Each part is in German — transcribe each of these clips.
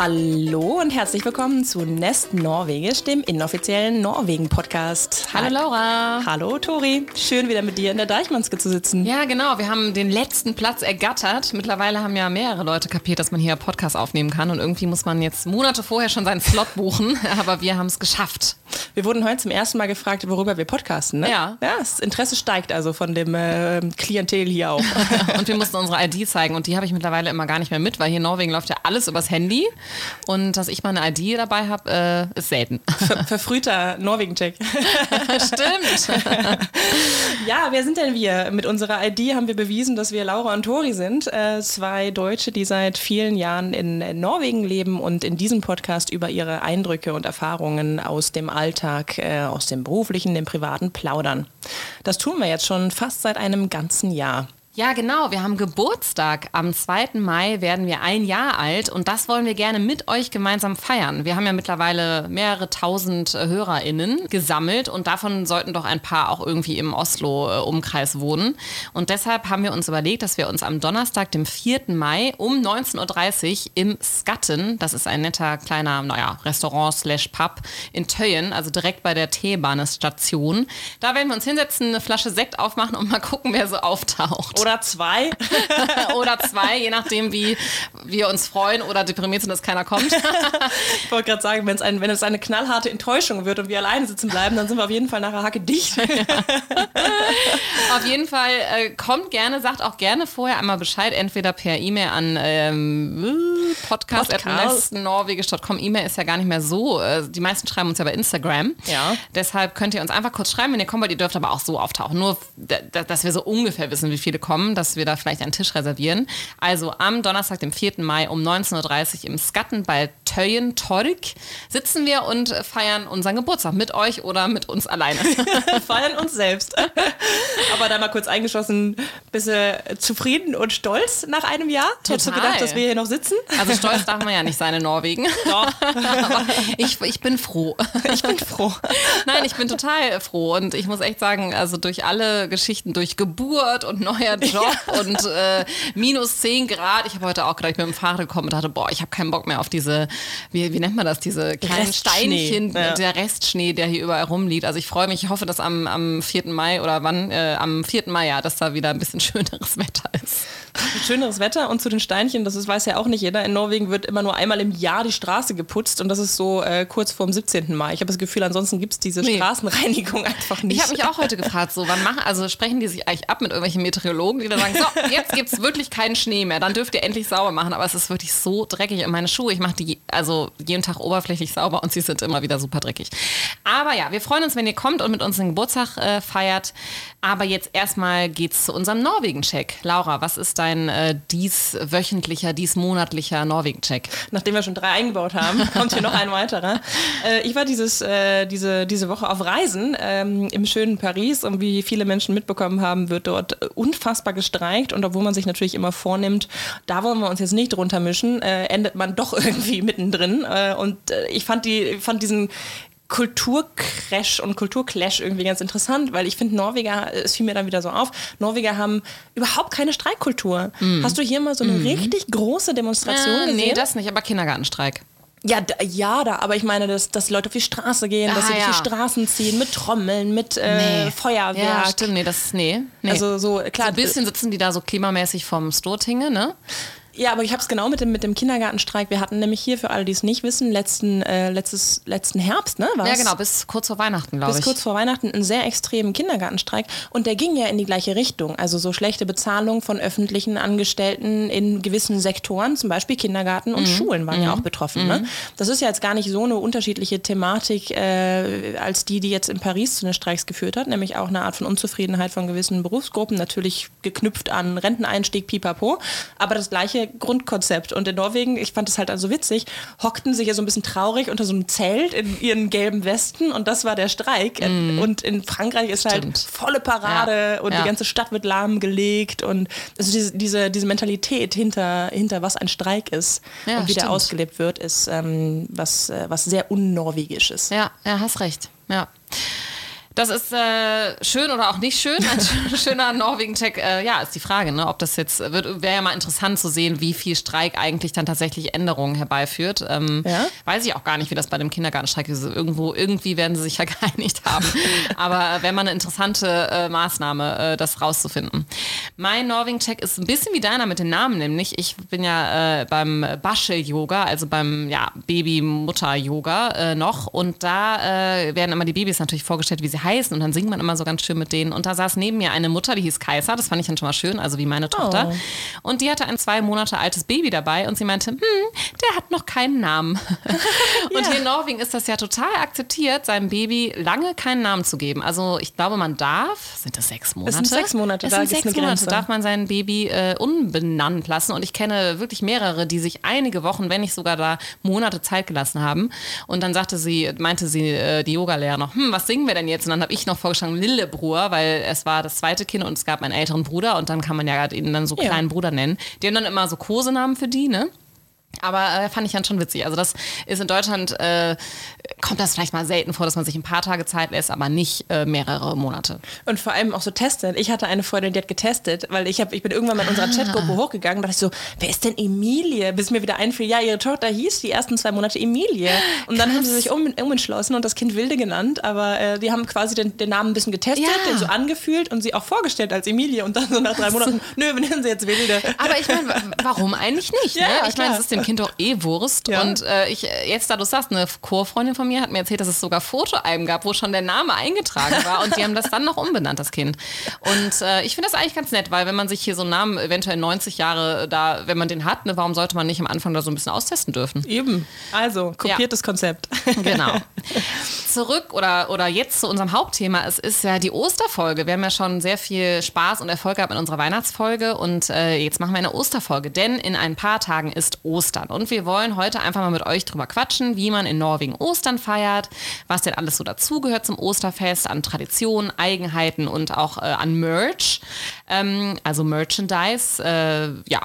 Hallo und herzlich willkommen zu Nest Norwegisch, dem inoffiziellen Norwegen-Podcast. Hallo Laura. Hallo Tori. Schön wieder mit dir in der Deichmannske zu sitzen. Ja, genau. Wir haben den letzten Platz ergattert. Mittlerweile haben ja mehrere Leute kapiert, dass man hier Podcast aufnehmen kann und irgendwie muss man jetzt Monate vorher schon seinen Slot buchen. Aber wir haben es geschafft. Wir wurden heute zum ersten Mal gefragt, worüber wir podcasten. Ne? Ja. Ja, das Interesse steigt also von dem äh, Klientel hier auch. und wir mussten unsere ID zeigen und die habe ich mittlerweile immer gar nicht mehr mit, weil hier in Norwegen läuft ja alles übers Handy und dass ich mal eine ID dabei habe, äh, ist selten. Ver verfrühter Norwegen-Check. Stimmt. ja, wer sind denn wir? Mit unserer ID haben wir bewiesen, dass wir Laura und Tori sind. Äh, zwei Deutsche, die seit vielen Jahren in, in Norwegen leben und in diesem Podcast über ihre Eindrücke und Erfahrungen aus dem Alltag, äh, aus dem beruflichen, dem privaten plaudern. Das tun wir jetzt schon fast seit einem ganzen Jahr. Ja, genau. Wir haben Geburtstag. Am 2. Mai werden wir ein Jahr alt und das wollen wir gerne mit euch gemeinsam feiern. Wir haben ja mittlerweile mehrere tausend äh, HörerInnen gesammelt und davon sollten doch ein paar auch irgendwie im Oslo-Umkreis wohnen. Und deshalb haben wir uns überlegt, dass wir uns am Donnerstag, dem 4. Mai um 19.30 Uhr im Skatten, das ist ein netter kleiner, naja, Restaurant slash Pub in Töyen, also direkt bei der T-Bahn-Station, da werden wir uns hinsetzen, eine Flasche Sekt aufmachen und mal gucken, wer so auftaucht. Oder zwei. oder zwei, je nachdem, wie wir uns freuen oder deprimiert sind, dass keiner kommt. ich wollte gerade sagen, wenn's ein, wenn es eine knallharte Enttäuschung wird und wir alleine sitzen bleiben, dann sind wir auf jeden Fall nachher hacke dicht. Ja. auf jeden Fall äh, kommt gerne, sagt auch gerne vorher einmal Bescheid, entweder per E-Mail an ähm, podcast.norwegisch.com. E-Mail ist ja gar nicht mehr so. Äh, die meisten schreiben uns ja bei Instagram. Ja. Deshalb könnt ihr uns einfach kurz schreiben, wenn ihr kommt, weil ihr dürft aber auch so auftauchen. Nur, dass wir so ungefähr wissen, wie viele kommen, dass wir da vielleicht einen Tisch reservieren. Also am Donnerstag, dem 4. Mai um 19.30 Uhr im Skatten bei Töyen Torg sitzen wir und feiern unseren Geburtstag mit euch oder mit uns alleine. feiern uns selbst. Aber da mal kurz eingeschossen, du zufrieden und stolz nach einem Jahr? Total. Hättest du gedacht, dass wir hier noch sitzen? Also stolz darf man ja nicht sein in Norwegen. Doch. Aber ich, ich bin froh. Ich bin froh. Nein, ich bin total froh und ich muss echt sagen, also durch alle Geschichten, durch Geburt und neuer Job ja. und äh, minus 10 Grad. Ich habe heute auch gedacht, ich bin mit dem Fahrrad gekommen und dachte, boah, ich habe keinen Bock mehr auf diese, wie, wie nennt man das, diese kleinen Restschnee. Steinchen, ja. der Restschnee, der hier überall rumliegt. Also ich freue mich, ich hoffe, dass am, am 4. Mai oder wann, äh, am 4. Mai, ja, dass da wieder ein bisschen schöneres Wetter ist. Schöneres Wetter und zu den Steinchen, das ist, weiß ja auch nicht jeder. In Norwegen wird immer nur einmal im Jahr die Straße geputzt und das ist so äh, kurz vorm 17. Mai. Ich habe das Gefühl, ansonsten gibt es diese nee. Straßenreinigung einfach nicht. Ich habe mich auch heute gefragt, so wann machen, also sprechen die sich eigentlich ab mit irgendwelchen Meteorologen, die dann sagen, so, jetzt gibt es wirklich keinen Schnee mehr, dann dürft ihr endlich sauber machen. Aber es ist wirklich so dreckig in meine Schuhe. Ich mache die also jeden Tag oberflächlich sauber und sie sind immer wieder super dreckig. Aber ja, wir freuen uns, wenn ihr kommt und mit uns den Geburtstag äh, feiert. Aber jetzt erstmal geht's zu unserem Norwegen-Check. Laura, was ist dein äh, dieswöchentlicher, diesmonatlicher Norwegen-Check? Nachdem wir schon drei eingebaut haben, kommt hier noch ein weiterer. Äh, ich war dieses, äh, diese, diese Woche auf Reisen ähm, im schönen Paris und wie viele Menschen mitbekommen haben, wird dort unfassbar gestreikt und obwohl man sich natürlich immer vornimmt, da wollen wir uns jetzt nicht drunter mischen, äh, endet man doch irgendwie mittendrin. Äh, und äh, ich fand, die, fand diesen Kulturcrash und Kulturclash irgendwie ganz interessant, weil ich finde, Norweger, es fiel mir dann wieder so auf, Norweger haben überhaupt keine Streikkultur. Mm. Hast du hier mal so eine mm. richtig große Demonstration äh, gesehen? Nee, das nicht, aber Kindergartenstreik. Ja, da, ja, da, aber ich meine, dass, dass die Leute auf die Straße gehen, Ah, dass sie durch ja. die Straßen ziehen, mit Trommeln, mit äh, Nee. Feuerwerk. Ja, stimmt, nee, das ist, nee. nee. Also so, so klar, ein bisschen sitzen die da so klimamäßig vom Stortinge, ne? Ja, aber ich habe es genau mit dem, mit dem Kindergartenstreik. Wir hatten nämlich hier, für alle, die es nicht wissen, letzten, äh, letztes, letzten Herbst, ne? war's? Ja, genau, bis kurz vor Weihnachten, glaube bis ich. kurz vor Weihnachten einen sehr extremen Kindergartenstreik und der ging ja in die gleiche Richtung. Also so schlechte Bezahlung von öffentlichen Angestellten in gewissen Sektoren, zum Beispiel Kindergarten Mhm. und Schulen waren ja auch betroffen. Ne? Das ist ja jetzt gar nicht so eine unterschiedliche Thematik äh, als die, die jetzt in Paris zu den Streiks geführt hat, nämlich auch eine Art von Unzufriedenheit von gewissen Berufsgruppen, natürlich geknüpft an Renteneinstieg, pipapo, aber das gleiche Grundkonzept. Und in Norwegen, ich fand es halt also witzig, hockten sich ja so ein bisschen traurig unter so einem Zelt in ihren gelben Westen und das war der Streik. Und in Frankreich ist halt Stimmt. volle Parade Ja, und ja. die ganze Stadt wird lahmgelegt und also diese, diese, diese Mentalität hinter, hinter was ein Streik ist Ja, und wie der ausgelebt wird, ist ähm, was, äh, was sehr unnorwegisches. Ja, ja, hast recht. Ja. Das ist äh, schön oder auch nicht schön. Ein schöner Norwegen-Check. Äh, ja, ist die Frage, ne? ob das jetzt wird. Wäre ja mal interessant zu sehen, wie viel Streik eigentlich dann tatsächlich Änderungen herbeiführt. Ähm, ja? Weiß ich auch gar nicht, wie das bei dem Kindergartenstreik ist. Irgendwo, irgendwie werden sie sich ja geeinigt haben. Aber wäre mal eine interessante äh, Maßnahme, äh, das rauszufinden. Mein Norwegen-Check ist ein bisschen wie deiner mit den Namen, nämlich ich bin ja äh, beim Basche-Yoga, also beim ja, Baby-Mutter-Yoga äh, noch. Und da werden immer die Babys natürlich vorgestellt, wie sie heißen und dann singt man immer so ganz schön mit denen. Und da saß neben mir eine Mutter, die hieß Kaiser, das fand ich dann schon mal schön, also wie meine Tochter. Oh. Und die hatte ein zwei Monate altes Baby dabei und sie meinte, hm, der hat noch keinen Namen. und ja. hier in Norwegen ist das ja total akzeptiert, seinem Baby lange keinen Namen zu geben. Also ich glaube, man darf, sind das sechs Monate? Es sind sechs Monate, es sind sechs Monate, darf man sein Baby äh, unbenannt lassen. Und ich kenne wirklich mehrere, die sich einige Wochen, wenn nicht sogar da Monate Zeit gelassen haben. Und dann sagte sie, meinte sie, äh, die Yogalehrer noch, hm, was singen wir denn jetzt? Und dann habe ich noch vorgeschlagen Lillebruder, weil es war das zweite Kind und es gab einen älteren Bruder und dann kann man ja ihn dann so ja. kleinen Bruder nennen. Die haben dann immer so Kosenamen für die, ne? Aber äh, fand ich dann schon witzig. Also das ist in Deutschland, äh, kommt das vielleicht mal selten vor, dass man sich ein paar Tage Zeit lässt, aber nicht äh, mehrere Monate. Und vor allem auch so testen. Ich hatte eine Freundin, die hat getestet, weil ich, hab, ich bin irgendwann mal in unserer ah. Chatgruppe hochgegangen und dachte ich so, wer ist denn Emilie? Bis mir wieder einfiel, ja, ihre Tochter hieß die ersten zwei Monate Emilie. Und dann Krass. haben sie sich um, umentschlossen und das Kind Wilde genannt, aber äh, die haben quasi den, den, Namen ein bisschen getestet, ja. den so angefühlt und sie auch vorgestellt als Emilie und dann so nach drei Monaten, nö, wir nennen sie jetzt Wilde. Aber ich meine, warum eigentlich nicht? Ne? Ja, ich meine, es ist dem dem Kind doch eh Wurst. Ja. Und äh, ich, jetzt, da du sagst, eine Chorfreundin von mir hat mir erzählt, dass es sogar Fotoalben gab, wo schon der Name eingetragen war und die haben das dann noch umbenannt, das Kind. Und äh, ich finde das eigentlich ganz nett, weil wenn man sich hier so einen Namen eventuell 90 Jahre da, wenn man den hat, ne, warum sollte man nicht am Anfang da so ein bisschen austesten dürfen? Eben. Also, kopiertes ja. Konzept. Genau. Zurück oder, oder jetzt zu unserem Hauptthema. Es ist ja die Osterfolge. Wir haben ja schon sehr viel Spaß und Erfolg gehabt in unserer Weihnachtsfolge und äh, jetzt machen wir eine Osterfolge, denn in ein paar Tagen ist Ostern. Ostern. Und wir wollen heute einfach mal mit euch drüber quatschen, wie man in Norwegen Ostern feiert, was denn alles so dazugehört zum Osterfest, an Traditionen, Eigenheiten und auch äh, an Merch, ähm, also Merchandise, äh, ja.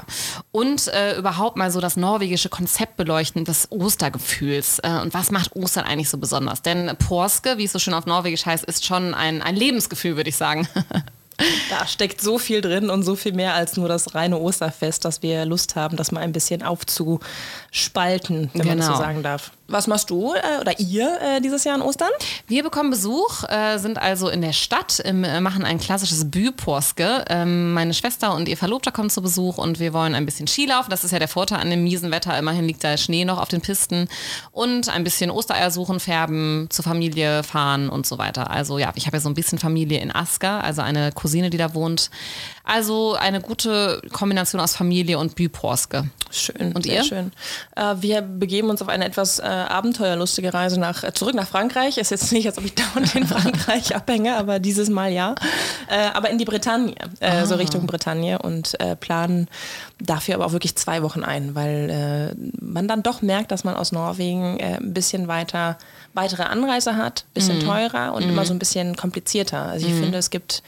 Und äh, überhaupt mal so das norwegische Konzept beleuchten des Ostergefühls. Äh, und was macht Ostern eigentlich so besonders? Denn Porske, wie es so schön auf Norwegisch heißt, ist schon ein, ein Lebensgefühl, würde ich sagen. Da steckt so viel drin und so viel mehr als nur das reine Osterfest, dass wir Lust haben, das mal ein bisschen aufzuspalten, wenn genau. man so genau. sagen darf. Was machst du äh, oder ihr äh, dieses Jahr an Ostern? Wir bekommen Besuch, äh, sind also in der Stadt, im, äh, machen ein klassisches Büporske. Ähm, meine Schwester und ihr Verlobter kommen zu Besuch und wir wollen ein bisschen Skilaufen. Das ist ja der Vorteil an dem miesen Wetter. Immerhin liegt da Schnee noch auf den Pisten. Und ein bisschen Ostereier suchen, färben, zur Familie fahren und so weiter. Also ja, ich habe ja so ein bisschen Familie in Asker, also eine Cousine, die da wohnt. Also eine gute Kombination aus Familie und Büporske. Schön. Und ihr? Schön. Äh, wir begeben uns auf eine etwas äh, abenteuerlustige Reise nach, äh, zurück nach Frankreich. Ist jetzt nicht, als ob ich dauernd in Frankreich abhänge, aber dieses Mal ja. Äh, aber in die Bretagne, äh, so ah. Richtung Bretagne und planen dafür aber auch wirklich zwei Wochen ein, weil man dann doch merkt, dass man aus Norwegen ein bisschen weiter weitere Anreise hat, bisschen mm. teurer und mm. immer so ein bisschen komplizierter. Also ich mm. finde, es gibt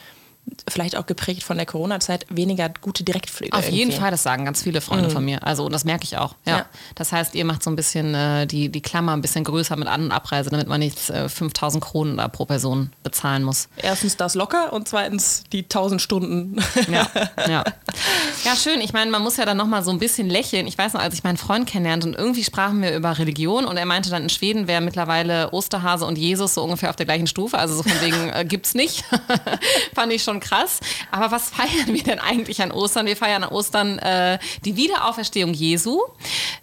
vielleicht auch geprägt von der Corona-Zeit, weniger gute Direktflüge. Auf irgendwie. jeden Fall, das sagen ganz viele Freunde mhm. von mir. Also, und das merke ich auch. Ja. ja. Das heißt, ihr macht so ein bisschen äh, die, die Klammer ein bisschen größer mit An- und Abreise, damit man nicht äh, 5000 Kronen da pro Person bezahlen muss. Erstens das locker und zweitens die 1000 Stunden. Ja, ja. Ja, schön. Ich meine, man muss ja dann nochmal so ein bisschen lächeln. Ich weiß noch, als ich meinen Freund kennenlernte und irgendwie sprachen wir über Religion und er meinte dann, in Schweden wäre mittlerweile Osterhase und Jesus so ungefähr auf der gleichen Stufe. Also so von wegen äh, gibt's nicht. Fand ich schon krass. Aber was feiern wir denn eigentlich an Ostern? Wir feiern an Ostern äh, die Wiederauferstehung Jesu,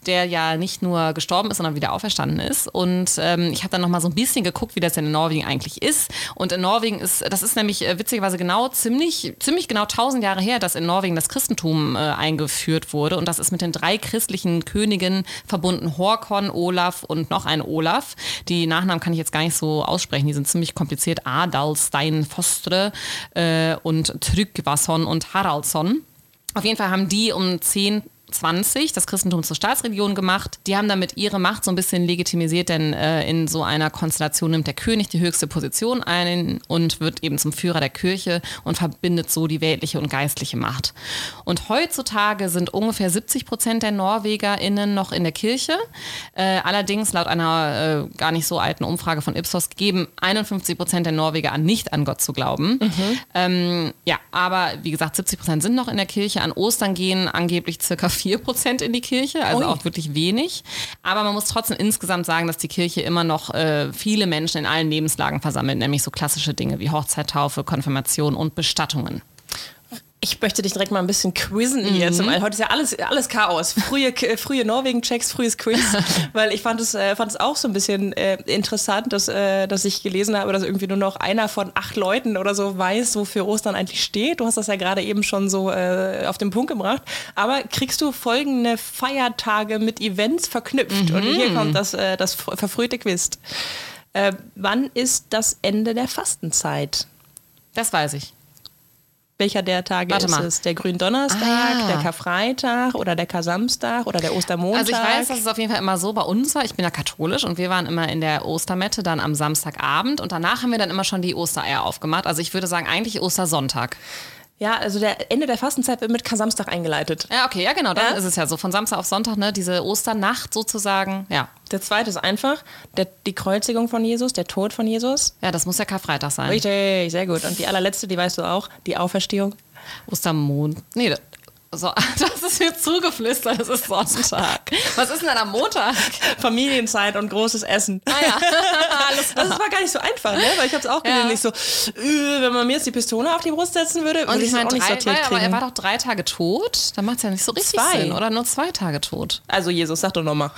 der ja nicht nur gestorben ist, sondern wieder auferstanden ist. Und ähm, ich habe dann nochmal so ein bisschen geguckt, wie das denn in Norwegen eigentlich ist. Und in Norwegen ist, das ist nämlich äh, witzigerweise genau ziemlich, ziemlich genau 1000 Jahre her, dass in Norwegen das Christentum äh, eingeführt wurde. Und das ist mit den drei christlichen Königen verbunden: Horkon, Olaf und noch ein Olaf. Die Nachnamen kann ich jetzt gar nicht so aussprechen, die sind ziemlich kompliziert. Adalstein Fostre äh, und Trygvason und Haraldsson. Auf jeden Fall haben die um 10 1920 das Christentum zur Staatsreligion gemacht. Die haben damit ihre Macht so ein bisschen legitimisiert, denn äh, in so einer Konstellation nimmt der König die höchste Position ein und wird eben zum Führer der Kirche und verbindet so die weltliche und geistliche Macht. Und heutzutage sind ungefähr 70 Prozent der NorwegerInnen noch in der Kirche. Äh, allerdings laut einer äh, gar nicht so alten Umfrage von Ipsos geben 51 Prozent der Norweger an, nicht an Gott zu glauben. Mhm. Ähm, ja, aber wie gesagt, 70 Prozent sind noch in der Kirche. An Ostern gehen angeblich circa 4 Prozent in die Kirche, also Ui. auch wirklich wenig. Aber man muss trotzdem insgesamt sagen, dass die Kirche immer noch äh, viele Menschen in allen Lebenslagen versammelt, nämlich so klassische Dinge wie Hochzeit, Taufe, Konfirmation und Bestattungen. Ich möchte dich direkt mal ein bisschen quizzen mhm. hier. Zum, heute ist ja alles, alles Chaos. Frühe, frühe Norwegen-Checks, frühes Quiz. weil ich fand es, äh, fand es auch so ein bisschen äh, interessant, dass, äh, dass ich gelesen habe, dass irgendwie nur noch einer von acht Leuten oder so weiß, wofür Ostern eigentlich steht. Du hast das ja gerade eben schon so äh, auf den Punkt gebracht. Aber kriegst du folgende Feiertage mit Events verknüpft? Mhm. Und hier kommt das, äh, das verfrühte Quiz. Äh, wann ist das Ende der Fastenzeit? Das weiß ich. Welcher der Tage Warte ist mal. es? Der Gründonnerstag, ah. der Karfreitag oder der Kar-Samstag oder der Ostermontag? Also ich weiß, dass es auf jeden Fall immer so bei uns war. Ich bin ja katholisch und wir waren immer in der Ostermette dann am Samstagabend und danach haben wir dann immer schon die Ostereier aufgemacht. Also ich würde sagen eigentlich Ostersonntag. Ja, also der Ende der Fastenzeit wird mit Kar-Samstag eingeleitet. Ja, okay, ja genau, dann ja? ist es ja so von Samstag auf Sonntag, ne, diese Osternacht sozusagen, ja. Der zweite ist einfach der, die Kreuzigung von Jesus, der Tod von Jesus. Ja, das muss ja Karfreitag sein. Richtig, sehr gut. Und die allerletzte, die weißt du auch, die Auferstehung. Ostermond. Nee, so, das ist mir zugeflüstert, es ist Sonntag. Was ist denn dann am Montag? Familienzeit und großes Essen. Ah ja, alles klar. Das war gar nicht so einfach, ne? weil ich habe es auch gelesen, ja. nicht so, wenn man mir jetzt die Pistole auf die Brust setzen würde, und ich meine, auch nicht sortiert naja, aber er war doch drei Tage tot, dann macht es ja nicht so richtig zwei. Sinn. Oder nur zwei Tage tot. Also Jesus, sag doch nochmal.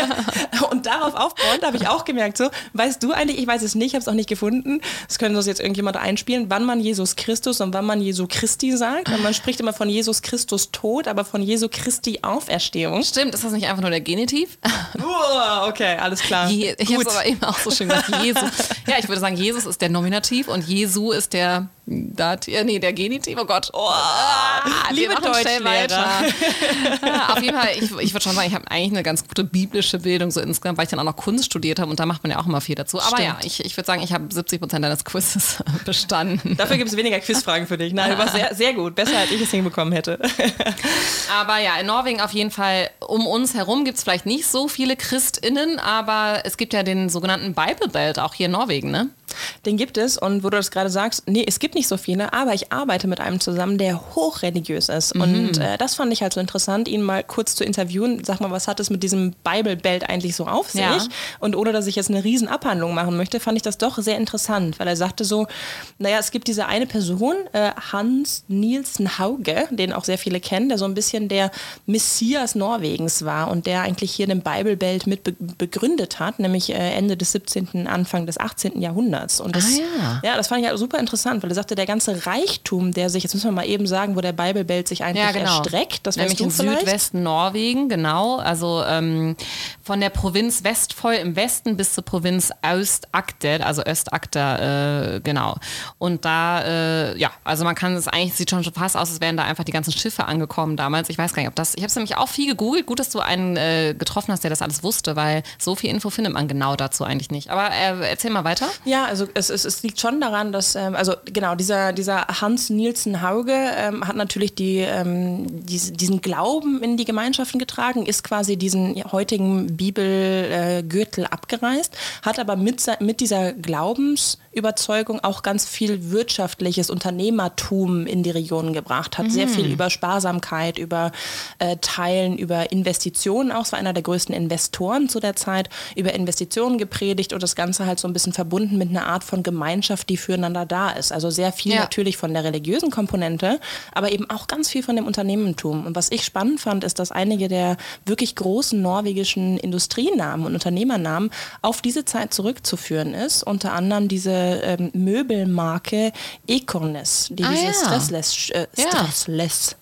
und darauf aufbauend habe ich auch gemerkt, so, weißt du eigentlich, ich weiß es nicht, ich habe es auch nicht gefunden, das können uns jetzt irgendjemand einspielen, wann man Jesus Christus und wann man Jesu Christi sagt. Und man spricht immer von Jesus Christus Christus Tod, aber von Jesu Christi Auferstehung. Stimmt, ist das nicht einfach nur der Genitiv? Uh, okay, alles klar. Je, ich habe es aber eben auch so schön gesagt. Jesus. Ja, ich würde sagen, Jesus ist der Nominativ und Jesu ist der Dativ, nee, der Genitiv, oh Gott. Oh, liebe Deutschlehrer. auf jeden Fall, ich, ich würde schon sagen, ich habe eigentlich eine ganz gute biblische Bildung so insgesamt, weil ich dann auch noch Kunst studiert habe und da macht man ja auch immer viel dazu. Aber Stimmt. ja, ich, ich würde sagen, ich habe 70 Prozent deines Quizzes bestanden. Dafür gibt es weniger Quizfragen für dich. Nein, du warst sehr, sehr gut. Besser, als ich es hinbekommen hätte. aber ja, in Norwegen auf jeden Fall, um uns herum gibt es vielleicht nicht so viele ChristInnen, aber es gibt ja den sogenannten Bible Belt auch hier in Norwegen, ne? Den gibt es und wo du das gerade sagst, nee, es gibt nicht so viele, aber ich arbeite mit einem zusammen, der hochreligiös ist. Mhm. Und äh, das fand ich halt so interessant, ihn mal kurz zu interviewen. Sag mal, was hat es mit diesem Bible Belt eigentlich so auf sich? Ja. Und ohne dass ich jetzt eine riesen Abhandlung machen möchte, fand ich das doch sehr interessant, weil er sagte so, naja, es gibt diese eine Person, äh, Hans Nielsen Hauge, den auch sehr viele kennen, der so ein bisschen der Messias Norwegens war und der eigentlich hier den Bible Belt mit be begründet hat, nämlich äh, Ende des 17., Anfang des 18. Jahrhunderts. Jahrhunderts. Und das, ah, ja. ja, das fand ich halt super interessant, weil er sagte, der ganze Reichtum, der sich, jetzt müssen wir mal eben sagen, wo der Bible Belt sich eigentlich ja, genau. erstreckt, das nämlich im Südwesten Norwegen, genau, also ähm, von der Provinz Westfold im Westen bis zur Provinz Östakter, also Östakter, äh, genau. Und da, äh, ja, also man kann es eigentlich, sieht schon fast aus, als wären da einfach die ganzen Schiffe angekommen damals. Ich weiß gar nicht, ob das, ich habe es nämlich auch viel gegoogelt. Gut, dass du einen äh, getroffen hast, der das alles wusste, weil so viel Info findet man genau dazu eigentlich nicht. Aber äh, erzähl mal weiter. Ja, also es, es, es liegt schon daran, dass, ähm, also genau, dieser, dieser Hans Nielsen Hauge ähm, hat natürlich die, ähm, diese, diesen Glauben in die Gemeinschaften getragen, ist quasi diesen heutigen Bibelgürtel äh, abgereist, hat aber mit, mit dieser Glaubensüberzeugung auch ganz viel wirtschaftliches Unternehmertum in die Region gebracht, hat mhm. sehr viel über Sparsamkeit, über äh, Teilen, über Investitionen, auch es war einer der größten Investoren zu der Zeit, über Investitionen gepredigt und das Ganze halt so ein bisschen verbunden mit einer eine Art von Gemeinschaft, die füreinander da ist. Also sehr viel ja. natürlich von der religiösen Komponente, aber eben auch ganz viel von dem Unternehmertum. Und was ich spannend fand, ist, dass einige der wirklich großen norwegischen Industrienamen und Unternehmernamen auf diese Zeit zurückzuführen ist. Unter anderem diese ähm, Möbelmarke Ekornes, die ah, diese ja. Stressless, äh, Stressless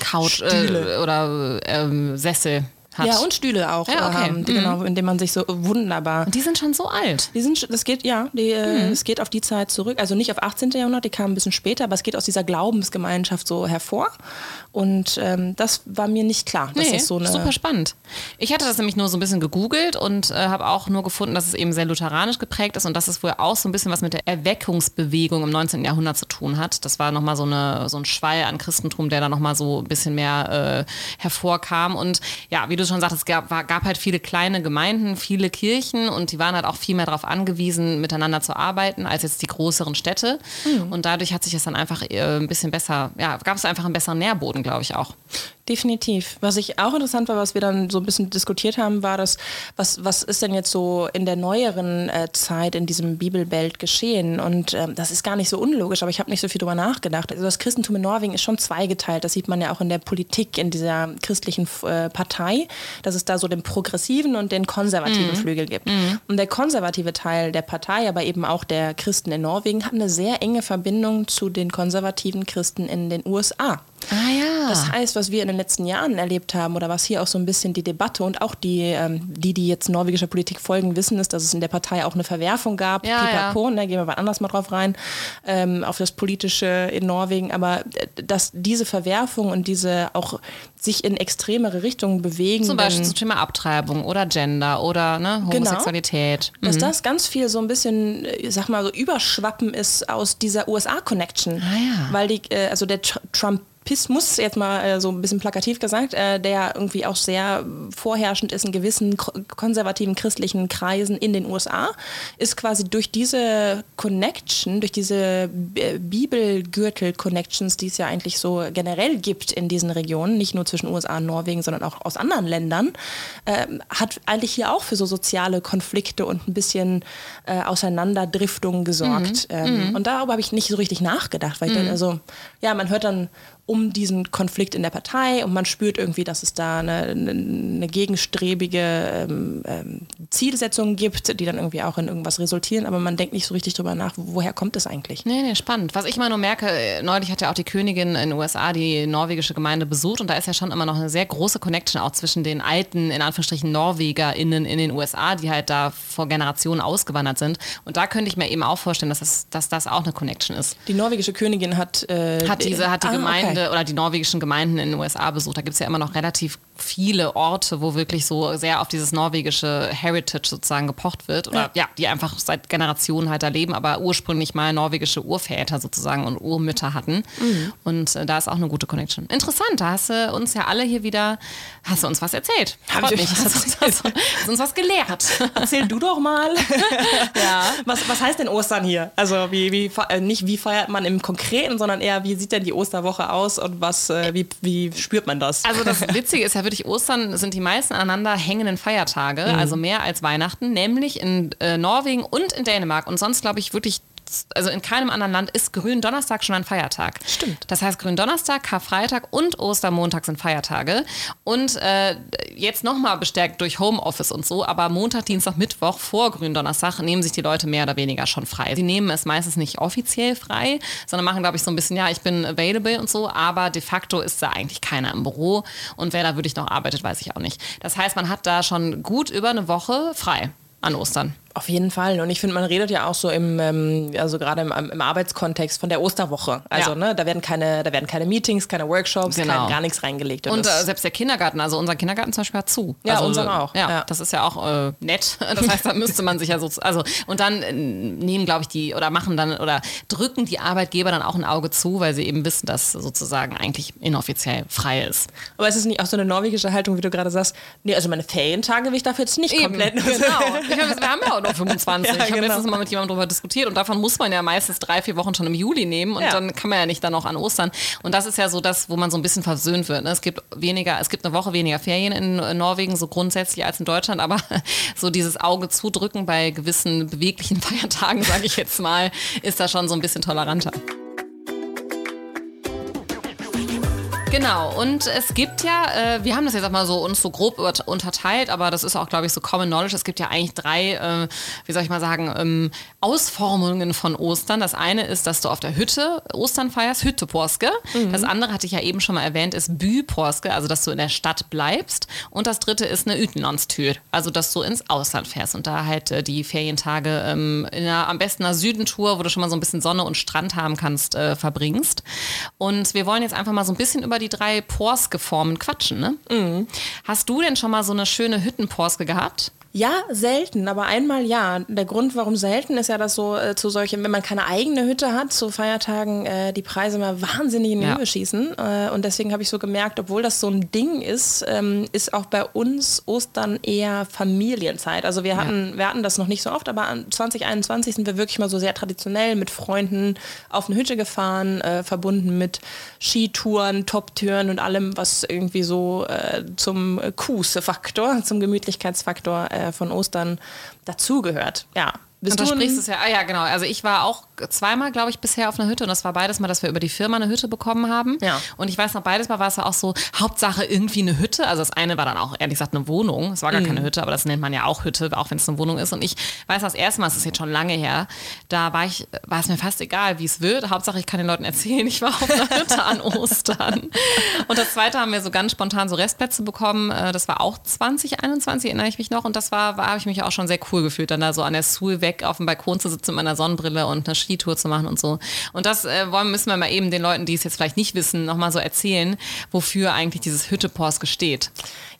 Couch äh, oder ähm, Sessel hat. Ja, und Stühle auch Ja, okay. haben, die, Mhm. genau, in denen man sich so wunderbar. Die sind schon so alt. Die sind, das geht, ja, die, äh, Mhm. es geht auf die Zeit zurück. Also nicht auf 18. Jahrhundert, die kamen ein bisschen später, aber es geht aus dieser Glaubensgemeinschaft so hervor. Und ähm, das war mir nicht klar, dass Nee, das so eine. super spannend. Ich hatte das nämlich nur so ein bisschen gegoogelt und äh, habe auch nur gefunden, dass es eben sehr lutheranisch geprägt ist und dass es wohl auch so ein bisschen was mit der Erweckungsbewegung im 19. Jahrhundert zu tun hat. Das war nochmal so, eine, so ein Schwall an Christentum, der da nochmal so ein bisschen mehr äh, hervorkam. Und ja, wie du schon sagtest, es gab, war, gab halt viele kleine Gemeinden, viele Kirchen und die waren halt auch viel mehr darauf angewiesen, miteinander zu arbeiten, als jetzt die größeren Städte. Und dadurch hat sich das dann einfach äh, ein bisschen besser, ja, gab es einfach einen besseren Nährboden, glaube ich auch. Definitiv. Was ich auch interessant war, was wir dann so ein bisschen diskutiert haben, war das, was, was ist denn jetzt so in der neueren äh, Zeit in diesem Bibelbild geschehen? Und ähm, das ist gar nicht so unlogisch, aber ich habe nicht so viel drüber nachgedacht. Also das Christentum in Norwegen ist schon zweigeteilt. Das sieht man ja auch in der Politik, in dieser christlichen äh, Partei, dass es da so den progressiven und den konservativen Flügel gibt. Und der konservative Teil der Partei, aber eben auch der Christen in Norwegen, hat eine sehr enge Verbindung zu den konservativen Christen in den USA. Ah ja. Das heißt, was wir in den letzten Jahren erlebt haben oder was hier auch so ein bisschen die Debatte und auch die, ähm, die, die jetzt norwegischer Politik folgen, wissen, ist, dass es in der Partei auch eine Verwerfung gab. Ja, Pipapo, ne, gehen wir mal anders mal drauf rein, ähm, auf das Politische in Norwegen. Aber äh, dass diese Verwerfung und diese auch sich in extremere Richtungen bewegen. Zum Beispiel zum Thema Abtreibung oder Gender oder ne, Genau. Homosexualität. dass das ganz viel so ein bisschen, äh, ich sag mal, so überschwappen ist aus dieser USA-Connection. Ah, ja. Weil die, äh, also der Tr Trumpismus, jetzt mal äh, so ein bisschen plakativ gesagt, äh, der irgendwie auch sehr vorherrschend ist in gewissen ko- konservativen christlichen Kreisen in den USA, ist quasi durch diese Connection, durch diese B- Bibelgürtel-Connections, die es ja eigentlich so generell gibt in diesen Regionen, nicht nur zwischen USA und Norwegen, sondern auch aus anderen Ländern, ähm, hat eigentlich hier auch für so soziale Konflikte und ein bisschen äh, Auseinanderdriftung gesorgt. Ähm, Und darüber habe ich nicht so richtig nachgedacht, weil ich dann, also, ja, man hört dann um diesen Konflikt in der Partei und man spürt irgendwie, dass es da eine, eine, gegenstrebige ähm, ähm, Zielsetzung gibt, die dann irgendwie auch in irgendwas resultieren, aber man denkt nicht so richtig drüber nach, woher kommt das eigentlich? Nee, nee, spannend. Was ich mal nur merke, äh, neulich hat ja auch die Königin in den USA die norwegische Gemeinde besucht und da ist ja schon immer noch eine sehr große Connection auch zwischen den alten, in Anführungsstrichen, NorwegerInnen in den USA, die halt da vor Generationen ausgewandert sind. Und da könnte ich mir eben auch vorstellen, dass das, dass das auch eine Connection ist. Die norwegische Königin hat, äh, Hat diese, hat die Ah, Gemeinde okay. Oder die norwegischen Gemeinden in den USA besucht. Da gibt es ja immer noch relativ viele Orte, wo wirklich so sehr auf dieses norwegische Heritage sozusagen gepocht wird. Oder ja, die einfach seit Generationen halt da leben, aber ursprünglich mal norwegische Urväter sozusagen und Urmütter hatten. Mhm. Und äh, da ist auch eine gute Connection. Interessant, da hast du uns ja alle hier wieder, hast du uns was erzählt. Hab ich mich. Hast, hast, du- hast uns was gelehrt. Erzähl du doch mal. ja. Was, was heißt denn Ostern hier? Also wie, wie, äh, nicht wie feiert man im Konkreten, sondern eher wie sieht denn die Osterwoche aus und was, äh, wie, wie spürt man das? Also das Witzige ist ja wirklich, Ostern sind die meisten aneinander hängenden Feiertage, Mhm. also mehr als Weihnachten, nämlich in äh, Norwegen und in Dänemark. Und sonst glaube ich wirklich, also in keinem anderen Land ist Gründonnerstag schon ein Feiertag. Stimmt. Das heißt, Gründonnerstag, Karfreitag und Ostermontag sind Feiertage. Und äh, jetzt nochmal bestärkt durch Homeoffice und so, aber Montag, Dienstag, Mittwoch vor Gründonnerstag nehmen sich die Leute mehr oder weniger schon frei. Sie nehmen es meistens nicht offiziell frei, sondern machen, glaube ich, so ein bisschen, ja, ich bin available und so, aber de facto ist da eigentlich keiner im Büro. Und wer da wirklich noch arbeitet, weiß ich auch nicht. Das heißt, man hat da schon gut über eine Woche frei an Ostern. Auf jeden Fall. Und ich finde, man redet ja auch so im, ähm, also gerade im, im Arbeitskontext von der Osterwoche. Also, Ja. ne, da werden keine, da werden keine Meetings, keine Workshops, Genau. kein, gar nichts reingelegt. Und das- äh, selbst der Kindergarten, also unser Kindergarten zum Beispiel hat zu. Ja, also, unser auch, Ja, ja. das ist ja auch äh, nett. Das heißt, da müsste man sich ja so, also und dann äh, nehmen, glaube ich, die oder machen dann oder drücken die Arbeitgeber dann auch ein Auge zu, weil sie eben wissen, dass sozusagen eigentlich inoffiziell frei ist. aber es ist nicht auch so eine norwegische Haltung, wie du gerade sagst, nee, also meine Ferientage will ich dafür jetzt nicht komplett. genau. Ich meine, wir haben ja auch noch 25. Ja, ich habe genau. letztens mal mit jemandem darüber diskutiert und davon muss man ja meistens drei, vier Wochen schon im Juli nehmen und Ja. dann kann man ja nicht dann noch an Ostern. Und das ist ja so das, wo man so ein bisschen versöhnt wird. Ne? Es gibt weniger, es gibt eine Woche weniger Ferien in Norwegen, so grundsätzlich als in Deutschland, aber so dieses Auge zudrücken bei gewissen beweglichen Feiertagen, sage ich jetzt mal, ist da schon so ein bisschen toleranter. Genau, und es gibt ja, äh, wir haben das jetzt auch mal so uns so grob unterteilt, aber das ist auch, glaube ich, so Common Knowledge. Es gibt ja eigentlich drei, äh, wie soll ich mal sagen, ähm, Ausformungen von Ostern. Das eine ist, dass du auf der Hütte Ostern feierst, Hütteporske. Mhm. Das andere hatte ich ja eben schon mal erwähnt, ist Büporske, also dass du in der Stadt bleibst. Und das dritte ist eine Utenlandstür, also dass du ins Ausland fährst und da halt äh, die Ferientage ähm, in einer, am besten einer Südentour, wo du schon mal so ein bisschen Sonne und Strand haben kannst, äh, verbringst. Und wir wollen jetzt einfach mal so ein bisschen über die die drei Porske-Formen quatschen, ne? Mhm. Hast du denn schon mal so eine schöne Hüttenporske gehabt? Ja, selten, aber einmal ja. Der Grund, warum selten, ist ja, dass so äh, zu solchen, wenn man keine eigene Hütte hat, zu Feiertagen äh, die Preise mal wahnsinnig in die ja. Höhe schießen. Äh, und deswegen habe ich so gemerkt, obwohl das so ein Ding ist, ähm, ist auch bei uns Ostern eher Familienzeit. Also wir hatten, ja. wir hatten das noch nicht so oft, aber an 2021 sind wir wirklich mal so sehr traditionell mit Freunden auf eine Hütte gefahren, äh, verbunden mit Skitouren, Top-Türen und allem, was irgendwie so äh, zum Kusse-Faktor, zum Gemütlichkeitsfaktor äh, von Ostern dazugehört. Ja, bist und du sprichst es ja, ah ja, genau. Also ich war auch zweimal, glaube ich, bisher auf einer Hütte und das war beides Mal, dass wir über die Firma eine Hütte bekommen haben. Ja. Und ich weiß noch, beides Mal war es auch so, Hauptsache irgendwie eine Hütte. Also das eine war dann auch, ehrlich gesagt, eine Wohnung. Es war gar mhm. keine Hütte, aber das nennt man ja auch Hütte, auch wenn es eine Wohnung ist. Und ich weiß das erste Mal, es ist jetzt schon lange her, da war ich, war es mir fast egal, wie es wird. Hauptsache, ich kann den Leuten erzählen, ich war auf einer Hütte an Ostern. Und das zweite haben wir so ganz spontan so Restplätze bekommen. Äh, das war auch 2021, erinnere ich mich noch. Und das war, war habe ich mich auch schon sehr cool gefühlt, dann da so an der Sul weg auf dem Balkon zu sitzen mit meiner Sonnenbrille und eine Skitour zu machen und so. Und das äh, wollen, müssen wir mal eben den Leuten, die es jetzt vielleicht nicht wissen, nochmal so erzählen, wofür eigentlich dieses Hütte-Porske steht.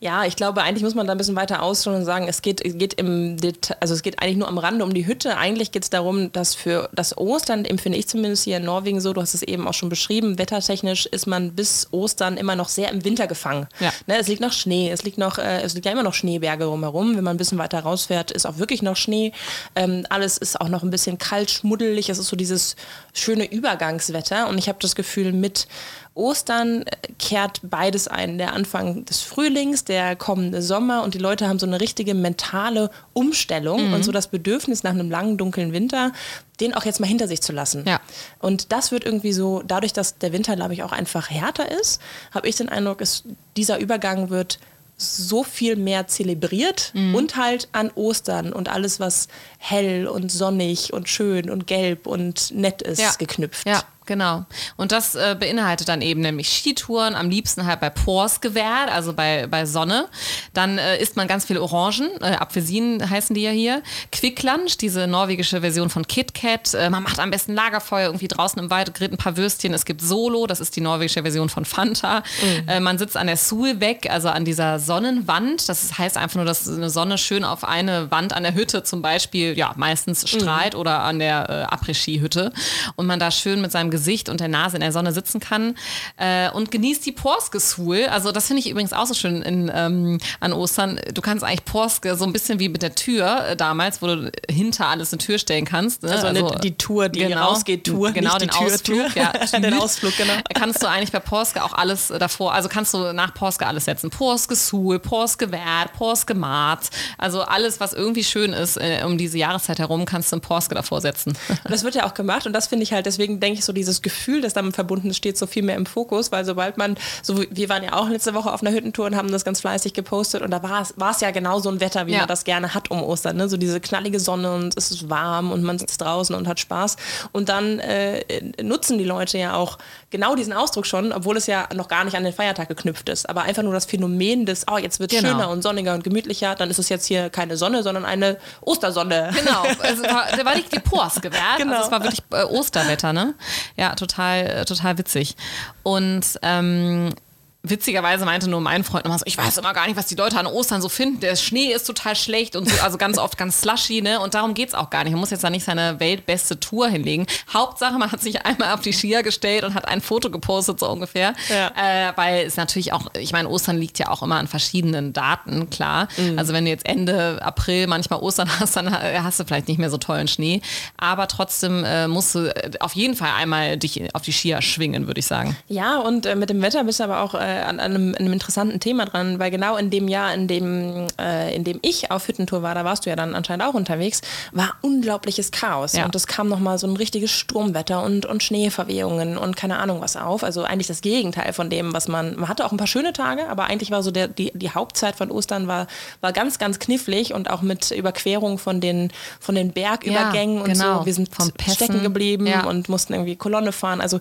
Ja, ich glaube, eigentlich muss man da ein bisschen weiter ausholen und sagen, es geht, geht im Detail, also es geht eigentlich nur am Rande um die Hütte. Eigentlich geht es darum, dass für das Ostern, empfinde ich zumindest hier in Norwegen so, du hast es eben auch schon beschrieben, wettertechnisch ist man bis Ostern immer noch sehr im Winter gefangen. Ja. Ne, es liegt noch Schnee, es liegt noch, äh, es liegt ja immer noch Schneeberge rumherum. Wenn man ein bisschen weiter rausfährt, ist auch wirklich noch Schnee. Ähm, alles ist auch noch ein bisschen kalt, schmuddelig. Es ist so dieses schöne Übergangswetter und ich habe das Gefühl, mit Ostern äh, kehrt beides ein. Der Anfang des Frühlings, der kommende Sommer und die Leute haben so eine richtige mentale Umstellung mhm. und so das Bedürfnis nach einem langen, dunklen Winter, den auch jetzt mal hinter sich zu lassen. Ja. Und das wird irgendwie so, dadurch, dass der Winter, glaube ich, auch einfach härter ist, habe ich den Eindruck, es, dieser Übergang wird so viel mehr zelebriert mhm. und halt an Ostern und alles, was hell und sonnig und schön und gelb und nett ist, ja. geknüpft. Ja. Genau. Und das äh, beinhaltet dann eben nämlich Skitouren, am liebsten halt bei Porsgevär, also bei, bei Sonne. Dann äh, isst man ganz viele Orangen, äh, Apfelsinen heißen die ja hier. Quicklanch, diese norwegische Version von KitKat. Äh, man macht am besten Lagerfeuer irgendwie draußen im Wald, grillt ein paar Würstchen. Es gibt Solo, das ist die norwegische Version von Fanta. Mhm. Äh, man sitzt an der Sul weg, also an dieser Sonnenwand. Das heißt einfach nur, dass eine Sonne schön auf eine Wand an der Hütte zum Beispiel, ja, meistens strahlt mhm. oder an der äh, Après-Ski-Hütte. Und man da schön mit seinem Gesicht und der Nase in der Sonne sitzen kann äh, und genießt die Porske-Sul. Also das finde ich übrigens auch so schön in, ähm, an Ostern. Du kannst eigentlich Porske so ein bisschen wie mit der Tür äh, damals, wo du hinter alles eine Tür stellen kannst. Ne? Also, also die Tour, die genau, rausgeht, Tour, genau den Tür, Ausflug. Ja, den Ausflug, genau. Kannst du eigentlich bei Porske auch alles davor, also kannst du nach Porske alles setzen. Porske Sul, Porske Wert, Porske Mart, also alles, was irgendwie schön ist äh, um diese Jahreszeit herum, kannst du ein Porske davor setzen. Und das wird ja auch gemacht und das finde ich halt, deswegen denke ich so, dieses Gefühl, das damit verbunden ist, steht so viel mehr im Fokus, weil sobald man, so wir waren ja auch letzte Woche auf einer Hüttentour und haben das ganz fleißig gepostet und da war es, war es ja genau so ein Wetter, wie ja. man das gerne hat um Ostern, ne? so diese knallige Sonne und es ist warm und man sitzt draußen und hat Spaß und dann äh, nutzen die Leute ja auch genau diesen Ausdruck schon, obwohl es ja noch gar nicht an den Feiertag geknüpft ist, aber einfach nur das Phänomen des, oh, jetzt wird es genau. schöner und sonniger und gemütlicher, dann ist es jetzt hier keine Sonne, sondern eine Ostersonne. Genau, also war, da war nicht die Pors gewährt, genau. also es war wirklich äh, Osterwetter, ne? Ja, total, äh, total witzig. Und ähm, witzigerweise meinte nur mein Freund immer so, ich weiß immer gar nicht, was die Leute an Ostern so finden. Der Schnee ist total schlecht und so, also ganz oft ganz slushy, ne? Und darum geht's auch gar nicht. Man muss jetzt da nicht seine weltbeste Tour hinlegen. Hauptsache, man hat sich einmal auf die Skier gestellt und hat ein Foto gepostet, so ungefähr. Ja. Äh, weil es natürlich auch, ich meine, Ostern liegt ja auch immer an verschiedenen Daten, klar. Mhm. Also wenn du jetzt Ende April manchmal Ostern hast, dann hast du vielleicht nicht mehr so tollen Schnee. Aber trotzdem äh, musst du auf jeden Fall einmal dich auf die Skier schwingen, würde ich sagen. Ja, und äh, mit dem Wetter bist du aber auch äh, an einem, einem, interessanten Thema dran, weil genau in dem Jahr, in dem, äh, in dem ich auf Hüttentour war, da warst du ja dann anscheinend auch unterwegs, war unglaubliches Chaos. Ja. Und es kam nochmal so ein richtiges Sturmwetter und, und Schneeverwehungen und keine Ahnung was auf. Also eigentlich das Gegenteil von dem, was man, man hatte auch ein paar schöne Tage, aber eigentlich war so der, die, die Hauptzeit von Ostern war, war ganz, ganz knifflig und auch mit Überquerung von den, von den Bergübergängen ja, genau. und so. Wir sind stecken geblieben ja. und mussten irgendwie Kolonne fahren. Also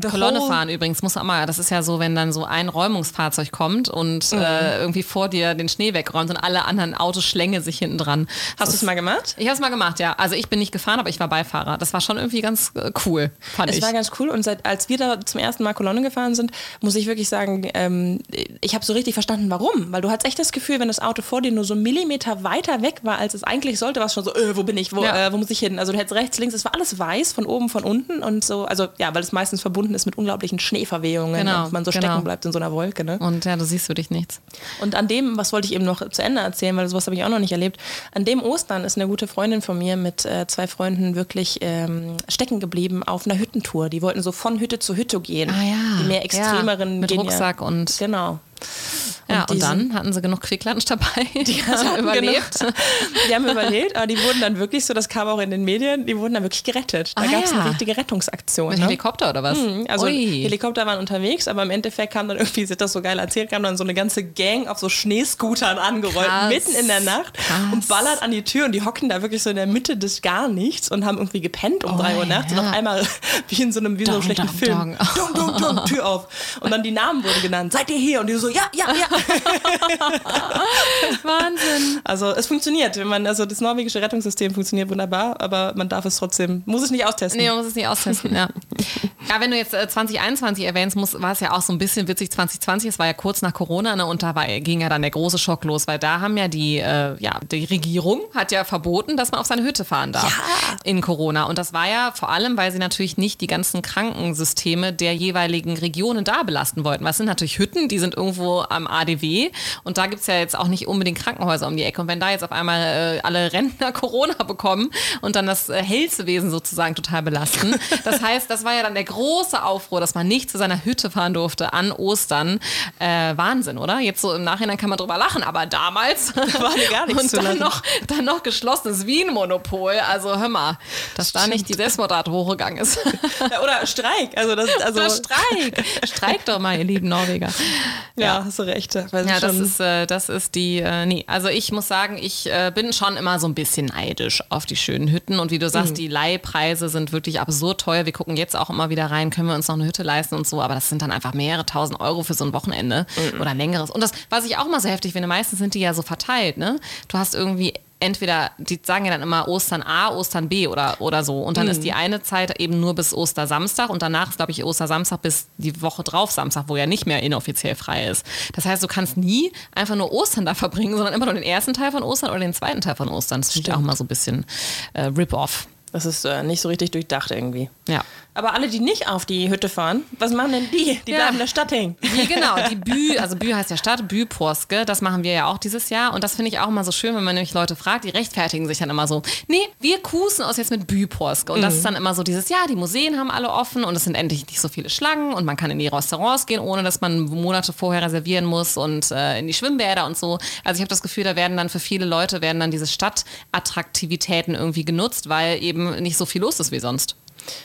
Kolonne fahren übrigens, muss auch mal, das ist ja so, wenn dann so ein Räumungsfahrzeug kommt und mhm. äh, irgendwie vor dir den Schnee wegräumt und alle anderen Autos schlänge sich hinten dran. Hast du es mal gemacht? Ich habe es mal gemacht, ja. Also ich bin nicht gefahren, aber ich war Beifahrer. Das war schon irgendwie ganz äh, cool, fand es ich. Es war ganz cool und seit, als wir da zum ersten Mal Kolonne gefahren sind, muss ich wirklich sagen, ähm, ich habe so richtig verstanden, warum. Weil du hattest echt das Gefühl, wenn das Auto vor dir nur so einen Millimeter weiter weg war, als es eigentlich sollte, war es schon so, äh, wo bin ich, wo, ja. äh, wo muss ich hin? Also du hättest rechts, links, es war alles weiß, von oben, von unten und so, also ja, weil es meistens verbunden ist mit unglaublichen Schneeverwehungen genau, und man so genau. stecken bleibt in so einer Wolke. Ne? Und ja, du siehst wirklich nichts. Und an dem, was wollte ich eben noch zu Ende erzählen, weil sowas habe ich auch noch nicht erlebt, an dem Ostern ist eine gute Freundin von mir mit äh, zwei Freunden wirklich ähm, stecken geblieben auf einer Hüttentour. Die wollten so von Hütte zu Hütte gehen. Ah, ja. Die mehr extremeren. Ja, mit Rucksack ja. und. Genau. Ja, und, und dann hatten sie genug Quicklatsch dabei. Die haben überlebt. Genau, die haben überlebt, aber die wurden dann wirklich so, das kam auch in den Medien, die wurden dann wirklich gerettet. Da ah, gab es ja. eine richtige Rettungsaktion. Mit ne? Helikopter oder was? Mhm, also Ui. Helikopter waren unterwegs, aber im Endeffekt kam dann irgendwie, sie hat das so geil erzählt, kam dann so eine ganze Gang auf so Schneescootern angerollt, Krass. mitten in der Nacht Krass. und ballert an die Tür und die hocken da wirklich so in der Mitte des gar nichts und haben irgendwie gepennt um oh, drei Uhr nachts ja. und auf einmal wie in so einem, wie so einem schlechten dong, Film. Dong. Dong, dong, dong, Tür auf. Und dann die Namen wurden genannt. Seid ihr hier? Und die so, ja, ja, ja. Wahnsinn. Also es funktioniert. Wenn man, also das norwegische Rettungssystem funktioniert wunderbar, aber man darf es trotzdem, muss es nicht austesten. Nee, man muss es nicht austesten, ja. Ja, wenn du jetzt äh, 2021 erwähnst, muss, war es ja auch so ein bisschen witzig 2020, es war ja kurz nach Corona ne, und da war, ging ja dann der große Schock los, weil da haben ja die, äh, ja, die Regierung hat ja verboten, dass man auf seine Hütte fahren darf ja. in Corona. Und das war ja vor allem, weil sie natürlich nicht die ganzen Krankensysteme der jeweiligen Regionen da belasten wollten. Was sind natürlich Hütten, die sind irgendwo am ADW und da gibt es ja jetzt auch nicht unbedingt Krankenhäuser um die Ecke. Und wenn da jetzt auf einmal äh, alle Rentner Corona bekommen und dann das äh, Hellsewesen sozusagen total belasten, das heißt, das war ja dann der große Aufruhr, dass man nicht zu seiner Hütte fahren durfte an Ostern. Äh, Wahnsinn, oder? Jetzt so im Nachhinein kann man drüber lachen, aber damals war gar nichts Und dann noch, dann noch geschlossenes Wien-Monopol. Also hör mal, dass Stimmt. da nicht die Selbstmordrate hochgegangen ist. Ja, oder Streik. Also das, also oder Streik. Streik doch mal, ihr lieben Norweger. Ja, ja hast du recht. ja, das ist, äh, das ist die, äh, nee, also ich muss sagen, ich äh, bin schon immer so ein bisschen neidisch auf die schönen Hütten und wie du sagst, mhm. die Leihpreise sind wirklich absurd teuer. Wir gucken jetzt auch immer wieder rein, können wir uns noch eine Hütte leisten und so, aber das sind dann einfach mehrere tausend Euro für so ein Wochenende mhm. oder längeres. Und das, was ich auch mal so heftig finde, meistens sind die ja so verteilt, ne? Du hast irgendwie entweder, die sagen ja dann immer Ostern A, Ostern B oder, oder so. Und dann mhm. ist die eine Zeit eben nur bis Ostersamstag und danach ist, glaube ich, Ostersamstag bis die Woche drauf Samstag, wo ja nicht mehr inoffiziell frei ist. Das heißt, du kannst nie einfach nur Ostern da verbringen, sondern immer nur den ersten Teil von Ostern oder den zweiten Teil von Ostern. Das ich auch mal so ein bisschen äh, Rip-Off. Das ist äh, nicht so richtig durchdacht irgendwie. Ja. Aber alle, die nicht auf die Hütte fahren, was machen denn die? Die ja. bleiben in der Stadt hängen. Die, genau, die Bü, also Bü heißt ja Stadt, Bü-Porske, das machen wir ja auch dieses Jahr. Und das finde ich auch immer so schön, wenn man nämlich Leute fragt, die rechtfertigen sich dann immer so, nee, wir kusen uns jetzt mit Bü-Porske. Und mhm. das ist dann immer so dieses, ja, die Museen haben alle offen und es sind endlich nicht so viele Schlangen und man kann in die Restaurants gehen, ohne dass man Monate vorher reservieren muss und äh, in die Schwimmbäder und so. Also ich habe das Gefühl, da werden dann für viele Leute werden dann diese Stadtattraktivitäten irgendwie genutzt, weil eben nicht so viel los ist wie sonst.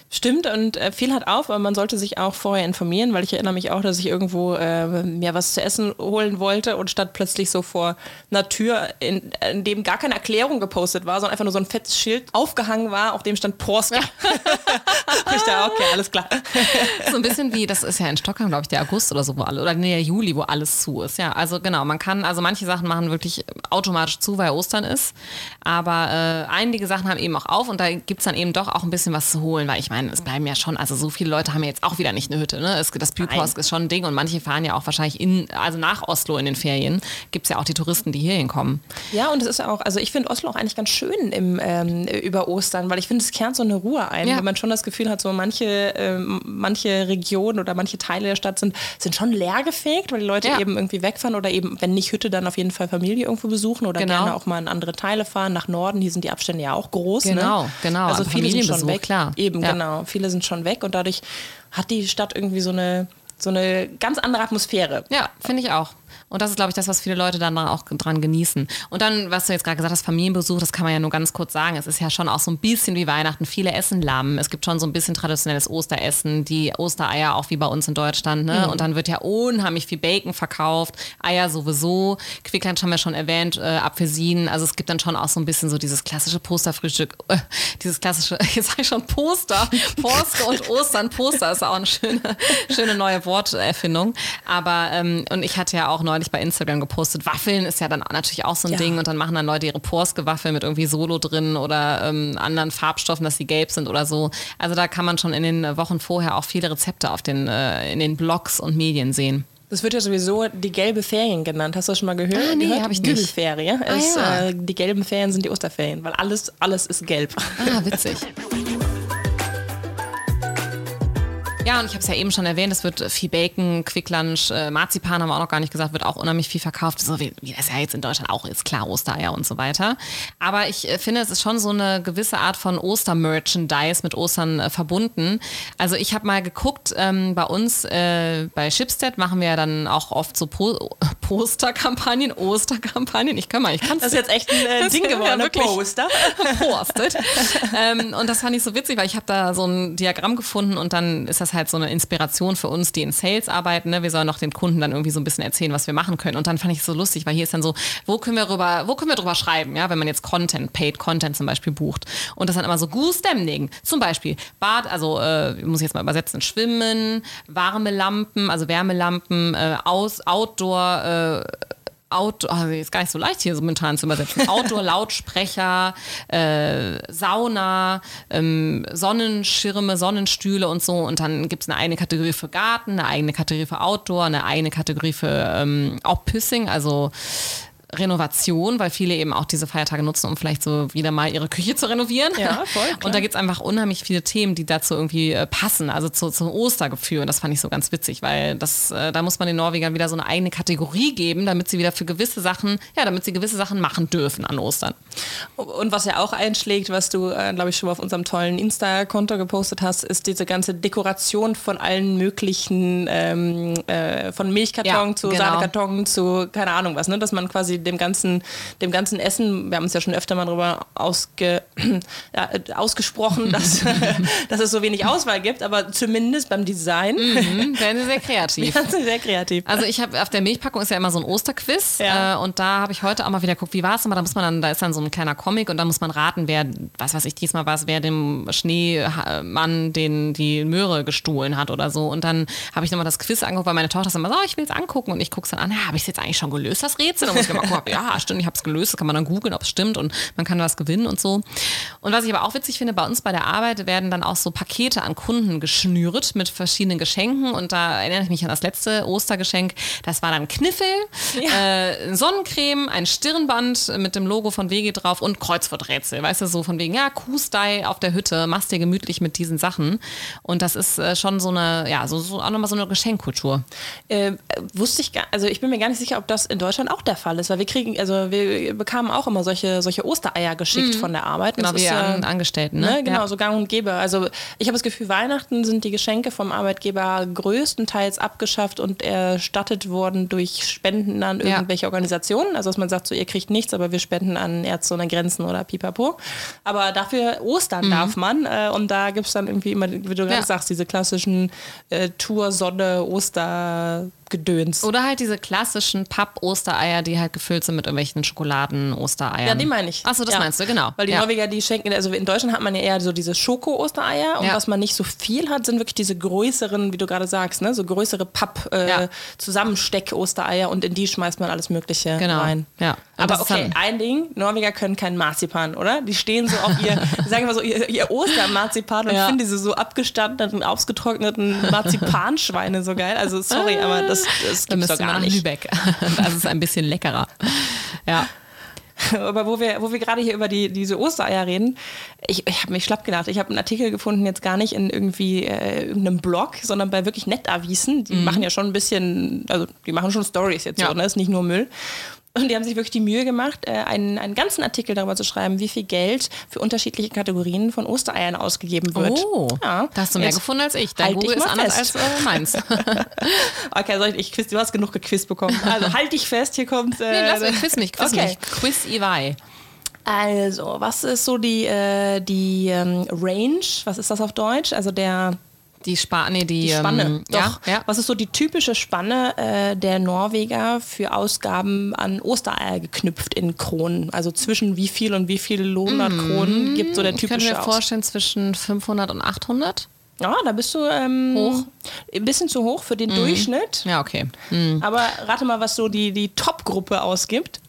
Stimmt und äh, viel hat auf, aber man sollte sich auch vorher informieren, weil ich erinnere mich auch, dass ich irgendwo äh, mir was zu essen holen wollte und statt plötzlich so vor einer Tür, in, in dem gar keine Erklärung gepostet war, sondern einfach nur so ein fettes Schild aufgehangen war, auf dem stand Porska. ich dachte, okay, alles klar. so ein bisschen wie, das ist ja in Stockholm, glaube ich, der August oder so, wo alle, oder nee, der Juli, wo alles zu ist. Ja, also genau, man kann, also manche Sachen machen wirklich automatisch zu, weil Ostern ist, aber äh, einige Sachen haben eben auch auf und da gibt es dann eben doch auch ein bisschen was zu holen weil ich meine, es bleiben ja schon, also so viele Leute haben ja jetzt auch wieder nicht eine Hütte. Ne? Es, das Pyposk ist schon ein Ding und manche fahren ja auch wahrscheinlich in, also nach Oslo in den Ferien, gibt es ja auch die Touristen, die hier hinkommen. Ja, und es ist auch, also ich finde Oslo auch eigentlich ganz schön im, ähm, über Ostern, weil ich finde, es kehrt so eine Ruhe ein, ja. wenn man schon das Gefühl hat, so manche, äh, manche Regionen oder manche Teile der Stadt sind, sind schon leergefegt, weil die Leute ja. eben irgendwie wegfahren oder eben, wenn nicht Hütte, dann auf jeden Fall Familie irgendwo besuchen oder genau. gerne auch mal in andere Teile fahren, nach Norden, hier sind die Abstände ja auch groß. Genau, ne? genau. Also viele sind schon weg. Klar. Eben, ja. genau. Viele sind schon weg und dadurch hat die Stadt irgendwie so eine so eine ganz andere Atmosphäre. Ja, finde ich auch. Und das ist, glaube ich, das, was viele Leute dann auch dran genießen. Und dann, was du jetzt gerade gesagt hast, Familienbesuch, das kann man ja nur ganz kurz sagen. Es ist ja schon auch so ein bisschen wie Weihnachten. Viele essen Lamm. Es gibt schon so ein bisschen traditionelles Osteressen, die Ostereier auch wie bei uns in Deutschland. Ne? Mhm. Und dann wird ja unheimlich viel Bacon verkauft, Eier sowieso. Quickland haben wir schon erwähnt, äh, Apfelsinen. Also es gibt dann schon auch so ein bisschen so dieses klassische Posterfrühstück. Äh, dieses klassische, jetzt sage ich schon Poster. Poste und Ostern. Poster ist auch eine schöne, schöne neue Worterfindung. Aber, ähm, und ich hatte ja auch neulich neulich bei Instagram gepostet. Waffeln ist ja dann natürlich auch so ein ja. Ding und dann machen dann Leute ihre Porske-Waffel mit irgendwie Solo drin oder ähm, anderen Farbstoffen, dass sie gelb sind oder so. Also da kann man schon in den Wochen vorher auch viele Rezepte auf den, äh, in den Blogs und Medien sehen. Das wird ja sowieso die gelbe Ferien genannt. Hast du das schon mal gehört? Ah, nee, habe ich nicht. Gübelferie. Ah, ja. äh, die gelben Ferien sind die Osterferien, weil alles, alles ist gelb. Ah, witzig. Ja, und ich habe es ja eben schon erwähnt, es wird viel Bacon, Quicklunch, äh, Marzipan haben wir auch noch gar nicht gesagt, wird auch unheimlich viel verkauft. So wie, wie das ja jetzt in Deutschland auch ist, klar, Ostereier und so weiter. Aber ich äh, finde, es ist schon so eine gewisse Art von Ostermerchandise mit Ostern äh, verbunden. Also ich habe mal geguckt, ähm, bei uns äh, bei Shipstead machen wir ja dann auch oft so po Posterkampagnen, Osterkampagnen. Ich kann mal, ich kann Das ist jetzt echt ein äh, Ding geworden, ja Poster. Postet. ähm, und das fand ich so witzig, weil ich habe da so ein Diagramm gefunden und dann ist das halt halt so eine Inspiration für uns, die in Sales arbeiten. Ne? Wir sollen noch den Kunden dann irgendwie so ein bisschen erzählen, was wir machen können. Und dann fand ich es so lustig, weil hier ist dann so, wo können wir drüber, wo können wir drüber schreiben, ja, wenn man jetzt Content, Paid Content zum Beispiel bucht. Und das dann immer so Gußdämmling. Zum Beispiel Bad, also äh, muss ich jetzt mal übersetzen, Schwimmen, warme Lampen, also Wärmelampen, äh, aus, Outdoor, äh, Outdoor, also ist gar nicht so leicht hier momentan zu übersetzen. Outdoor-Lautsprecher, äh, Sauna, ähm, Sonnenschirme, Sonnenstühle und so. Und dann gibt es eine eigene Kategorie für Garten, eine eigene Kategorie für Outdoor, eine eigene Kategorie für ähm, auch Pissing, also Renovation, weil viele eben auch diese Feiertage nutzen, um vielleicht so wieder mal ihre Küche zu renovieren. Ja, voll. Klar. Und da gibt es einfach unheimlich viele Themen, die dazu irgendwie äh, passen, also zu, zum Ostergefühl. Und das fand ich so ganz witzig, weil das, äh, da muss man den Norwegern wieder so eine eigene Kategorie geben, damit sie wieder für gewisse Sachen, ja, damit sie gewisse Sachen machen dürfen an Ostern. Und was ja auch einschlägt, was du, äh, glaube ich, schon auf unserem tollen Insta-Konto gepostet hast, ist diese ganze Dekoration von allen möglichen, ähm, äh, von Milchkarton ja, zu genau. Sahnekarton zu keine Ahnung was, ne? dass man quasi dem ganzen, dem ganzen Essen, wir haben uns ja schon öfter mal darüber ausge, ja, ausgesprochen, dass, dass es so wenig Auswahl gibt, aber zumindest beim Design mhm, werden sie sehr kreativ. Werden sie sehr kreativ. Also ich habe auf der Milchpackung ist ja immer so ein Osterquiz ja. äh, und da habe ich heute auch mal wieder geguckt, wie war es immer, da muss man dann, da ist dann so ein kleiner Comic und da muss man raten, wer, was weiß ich, diesmal war es, wer dem Schneemann den, die Möhre gestohlen hat oder so und dann habe ich nochmal das Quiz angeguckt, weil meine Tochter sagt immer so, oh, ich will es angucken und ich gucke es dann an, ja, habe ich es jetzt eigentlich schon gelöst, das Rätsel? Und muss ich mal gucken, ja, stimmt, ich habe es gelöst, das kann man dann googeln, ob es stimmt und man kann was gewinnen und so. Und was ich aber auch witzig finde, bei uns bei der Arbeit werden dann auch so Pakete an Kunden geschnürt mit verschiedenen Geschenken und da erinnere ich mich an das letzte Ostergeschenk. Das war dann Kniffel, ja. äh, Sonnencreme, ein Stirnband mit dem Logo von WG drauf und Kreuzworträtsel. Weißt du, so von wegen, ja, Kuhstyle auf der Hütte, machst dir gemütlich mit diesen Sachen. Und das ist äh, schon so eine, ja, so, so auch nochmal so eine Geschenkkultur. Äh, wusste ich gar, also ich bin mir gar nicht sicher, ob das in Deutschland auch der Fall ist, weil wir kriegen, also wir bekamen auch immer solche, solche Ostereier geschickt mhm. von der Arbeit. Genau, wie an äh, Angestellten, ne? ne? Genau, ja. so gang und gäbe. Also ich habe das Gefühl, Weihnachten sind die Geschenke vom Arbeitgeber größtenteils abgeschafft und erstattet worden durch Spenden an irgendwelche ja. Organisationen. Also dass man sagt, so ihr kriegt nichts, aber wir spenden an Ärzte ohne Grenzen oder Pipapo. Aber dafür Ostern mhm. darf man. Äh, und da gibt es dann irgendwie immer, wie du ja. gerade sagst, diese klassischen äh, Tour, Sonne, Oster. Gedöns. Oder halt diese klassischen Papp-Ostereier, die halt gefüllt sind mit irgendwelchen Schokoladen-Ostereiern. Ja, die meine ich. Achso, das ja. meinst du, genau. Weil die ja. Norweger, die schenken, also in Deutschland hat man ja eher so diese Schoko-Ostereier und ja. was man nicht so viel hat, sind wirklich diese größeren, wie du gerade sagst, ne? so größere Papp-Zusammensteck-Ostereier äh, und in die schmeißt man alles Mögliche genau. rein. Ja. Aber okay, ein Ding, Norweger können keinen Marzipan, oder? Die stehen so auf ihr, sagen wir so, ihr, ihr Ostermarzipan und ich finde diese so abgestandenen, ausgetrockneten Marzipanschweine so geil. Also sorry, aber das das, das gibt's doch gar nicht. Lübeck. Das ist ein bisschen leckerer. Ja. Aber wo wir, wo wir gerade hier über die, diese Ostereier reden, ich, ich habe mich schlapp gedacht. Ich habe einen Artikel gefunden, jetzt gar nicht in irgendwie äh, irgendeinem Blog, sondern bei wirklich Nettavisen. Die mhm. machen ja schon ein bisschen, also die machen schon Stories jetzt ja. so, ne? Ist nicht nur Müll. Und die haben sich wirklich die Mühe gemacht, äh, einen, einen ganzen Artikel darüber zu schreiben, wie viel Geld für unterschiedliche Kategorien von Ostereiern ausgegeben wird. Oh, Ja. da hast du mehr Jetzt gefunden als ich. Dein halt Google ist anders fest. als äh, meins. Okay, soll ich, ich quiz, du hast genug gequizt bekommen. Also halt dich fest, hier kommt. Äh, nee, lass mich quiz mich, quiz okay. mich. Quiz EY. Also, was ist so die, äh, die ähm, Range? Was ist das auf Deutsch? Also der Die Spanne, die, die Spanne. Ähm, Doch. Ja, ja. Was ist so die typische Spanne äh, der Norweger für Ausgaben an Ostereier geknüpft in Kronen? Also zwischen wie viel und wie viel Lohner Kronen gibt so der Ich könnte typische mir vorstellen zwischen 500 und 800. Ja, da bist du ähm, Hoch. Ein bisschen zu hoch für den Durchschnitt. Ja, okay. Aber rate mal, was so die, die Top-Gruppe ausgibt.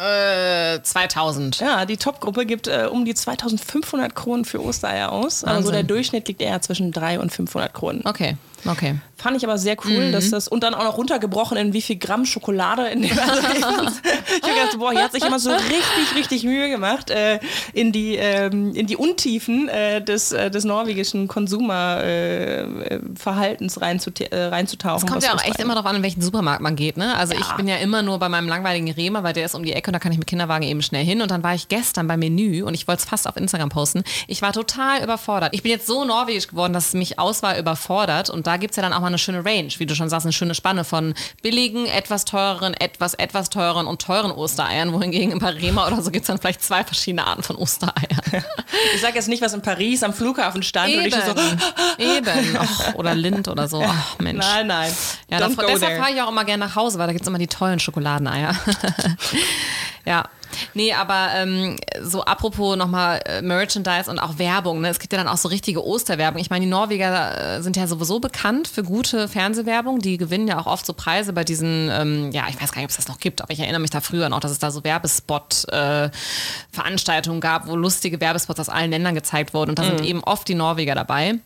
Äh, 2000. Ja, die Top-Gruppe gibt äh, um die 2500 Kronen für Ostereier aus. Also Wahnsinn. der Durchschnitt liegt eher zwischen 300 und 500 Kronen. Okay, okay. Fand ich aber sehr cool, dass das und dann auch noch runtergebrochen in wie viel Gramm Schokolade in dem. Also ich fand's- ich hab gedacht, boah, hier hat sich immer so richtig, richtig Mühe gemacht, äh, in die ähm, in die Untiefen äh, des, äh, des norwegischen Konsumerverhaltens äh, äh, äh, reinzutauchen. Kommt was ja auch echt immer darauf an, in welchen Supermarkt man geht. Ne? Also ich Ja. bin ja immer nur bei meinem langweiligen Rema, weil der ist um die Ecke und da kann ich mit Kinderwagen eben schnell hin. Und dann war ich gestern beim Menü und ich wollte es fast auf Instagram posten. Ich war total überfordert. Ich bin jetzt so norwegisch geworden, dass es mich Auswahl überfordert. Und da gibt es ja dann auch mal eine schöne Range, wie du schon sagst, eine schöne Spanne von billigen, etwas teureren, etwas, etwas teureren und teuren Ostereiern. Wohingegen bei Rema oder so gibt es dann vielleicht zwei verschiedene Arten von Ostereiern. Ich sage jetzt nicht, was in Paris am Flughafen stand und ich so, Eben. Och, oder Lind oder so. Ach, Mensch. nein, nein. Ja, davon, deshalb fahre ich auch immer gerne nach Hause, weil da gibt es immer die tollen Schokoladeneier. ja. Nee, aber ähm, so apropos nochmal äh, Merchandise und auch Werbung. Ne? Es gibt ja dann auch so richtige Osterwerbung. Ich meine, die Norweger äh, sind ja sowieso bekannt für gute Fernsehwerbung. Die gewinnen ja auch oft so Preise bei diesen, ähm, ja, ich weiß gar nicht, ob es das noch gibt, aber ich erinnere mich da früher noch, dass es da so Werbespot-Veranstaltungen gab, wo lustige Werbespots aus allen Ländern gezeigt wurden. Und da sind eben oft die Norweger dabei.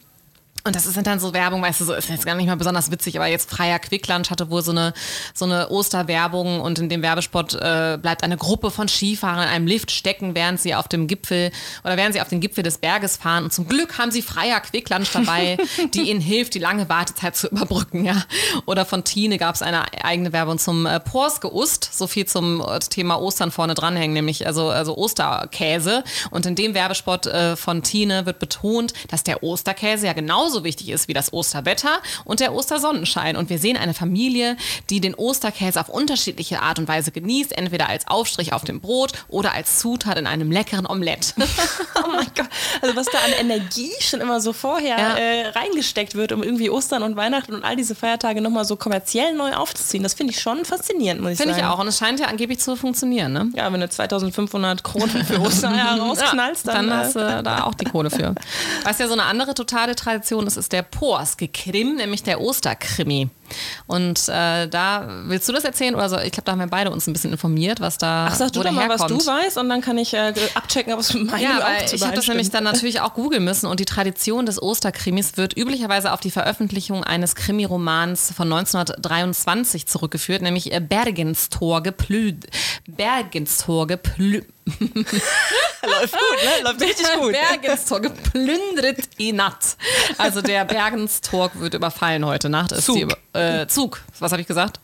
Und das sind dann so Werbung, weißt du, so ist jetzt gar nicht mal besonders witzig, aber jetzt Freier Quickland hatte wohl so eine, so eine Osterwerbung und in dem Werbespot äh, bleibt eine Gruppe von Skifahrern in einem Lift stecken, während sie auf dem Gipfel oder während sie auf den Gipfel des Berges fahren. Und zum Glück haben sie Freier Quickland dabei, die ihnen hilft, die lange Wartezeit zu überbrücken, ja. Oder von Tine gab es eine eigene Werbung zum äh, Porske Ust, so viel zum äh, Thema Ostern vorne dranhängen, nämlich also, also Osterkäse. Und in dem Werbespot äh, von Tine wird betont, dass der Osterkäse ja genauso wichtig ist wie das Osterwetter und der Ostersonnenschein. Und wir sehen eine Familie, die den Osterkäse auf unterschiedliche Art und Weise genießt, entweder als Aufstrich auf dem Brot oder als Zutat in einem leckeren Omelett. Oh mein Gott. Also was da an Energie schon immer so vorher Ja. äh, reingesteckt wird, um irgendwie Ostern und Weihnachten und all diese Feiertage nochmal so kommerziell neu aufzuziehen, das finde ich schon faszinierend, muss ich Finde sagen. ich auch. Und es scheint ja angeblich zu funktionieren, ne? Ja, wenn du 2500 Kronen für Ostereier rausknallst, dann, dann hast äh, du da auch die Kohle für. Was ja so eine andere totale Tradition ist, ist der Porske-Krim, nämlich der Osterkrimi. Und äh, da willst du das erzählen oder so? Ich glaube, da haben wir beide uns ein bisschen informiert, was da Ach, sag du doch mal, was herkommt. du weißt und dann kann ich äh, abchecken, ob es mit meinem Ja, weil ich habe das nämlich dann natürlich auch googeln müssen und die Tradition des Osterkrimis wird üblicherweise auf die Veröffentlichung eines Krimiromans von 1923 zurückgeführt, nämlich äh, Bergenstor geplü Bergenstor geplü Läuft gut, ne? Läuft richtig gut. Bergenstor geplündert i Natt. Also der Bergenstor wird überfallen heute Nacht. Ist Zug. Die, Über- äh, Zug. Was habe ich gesagt?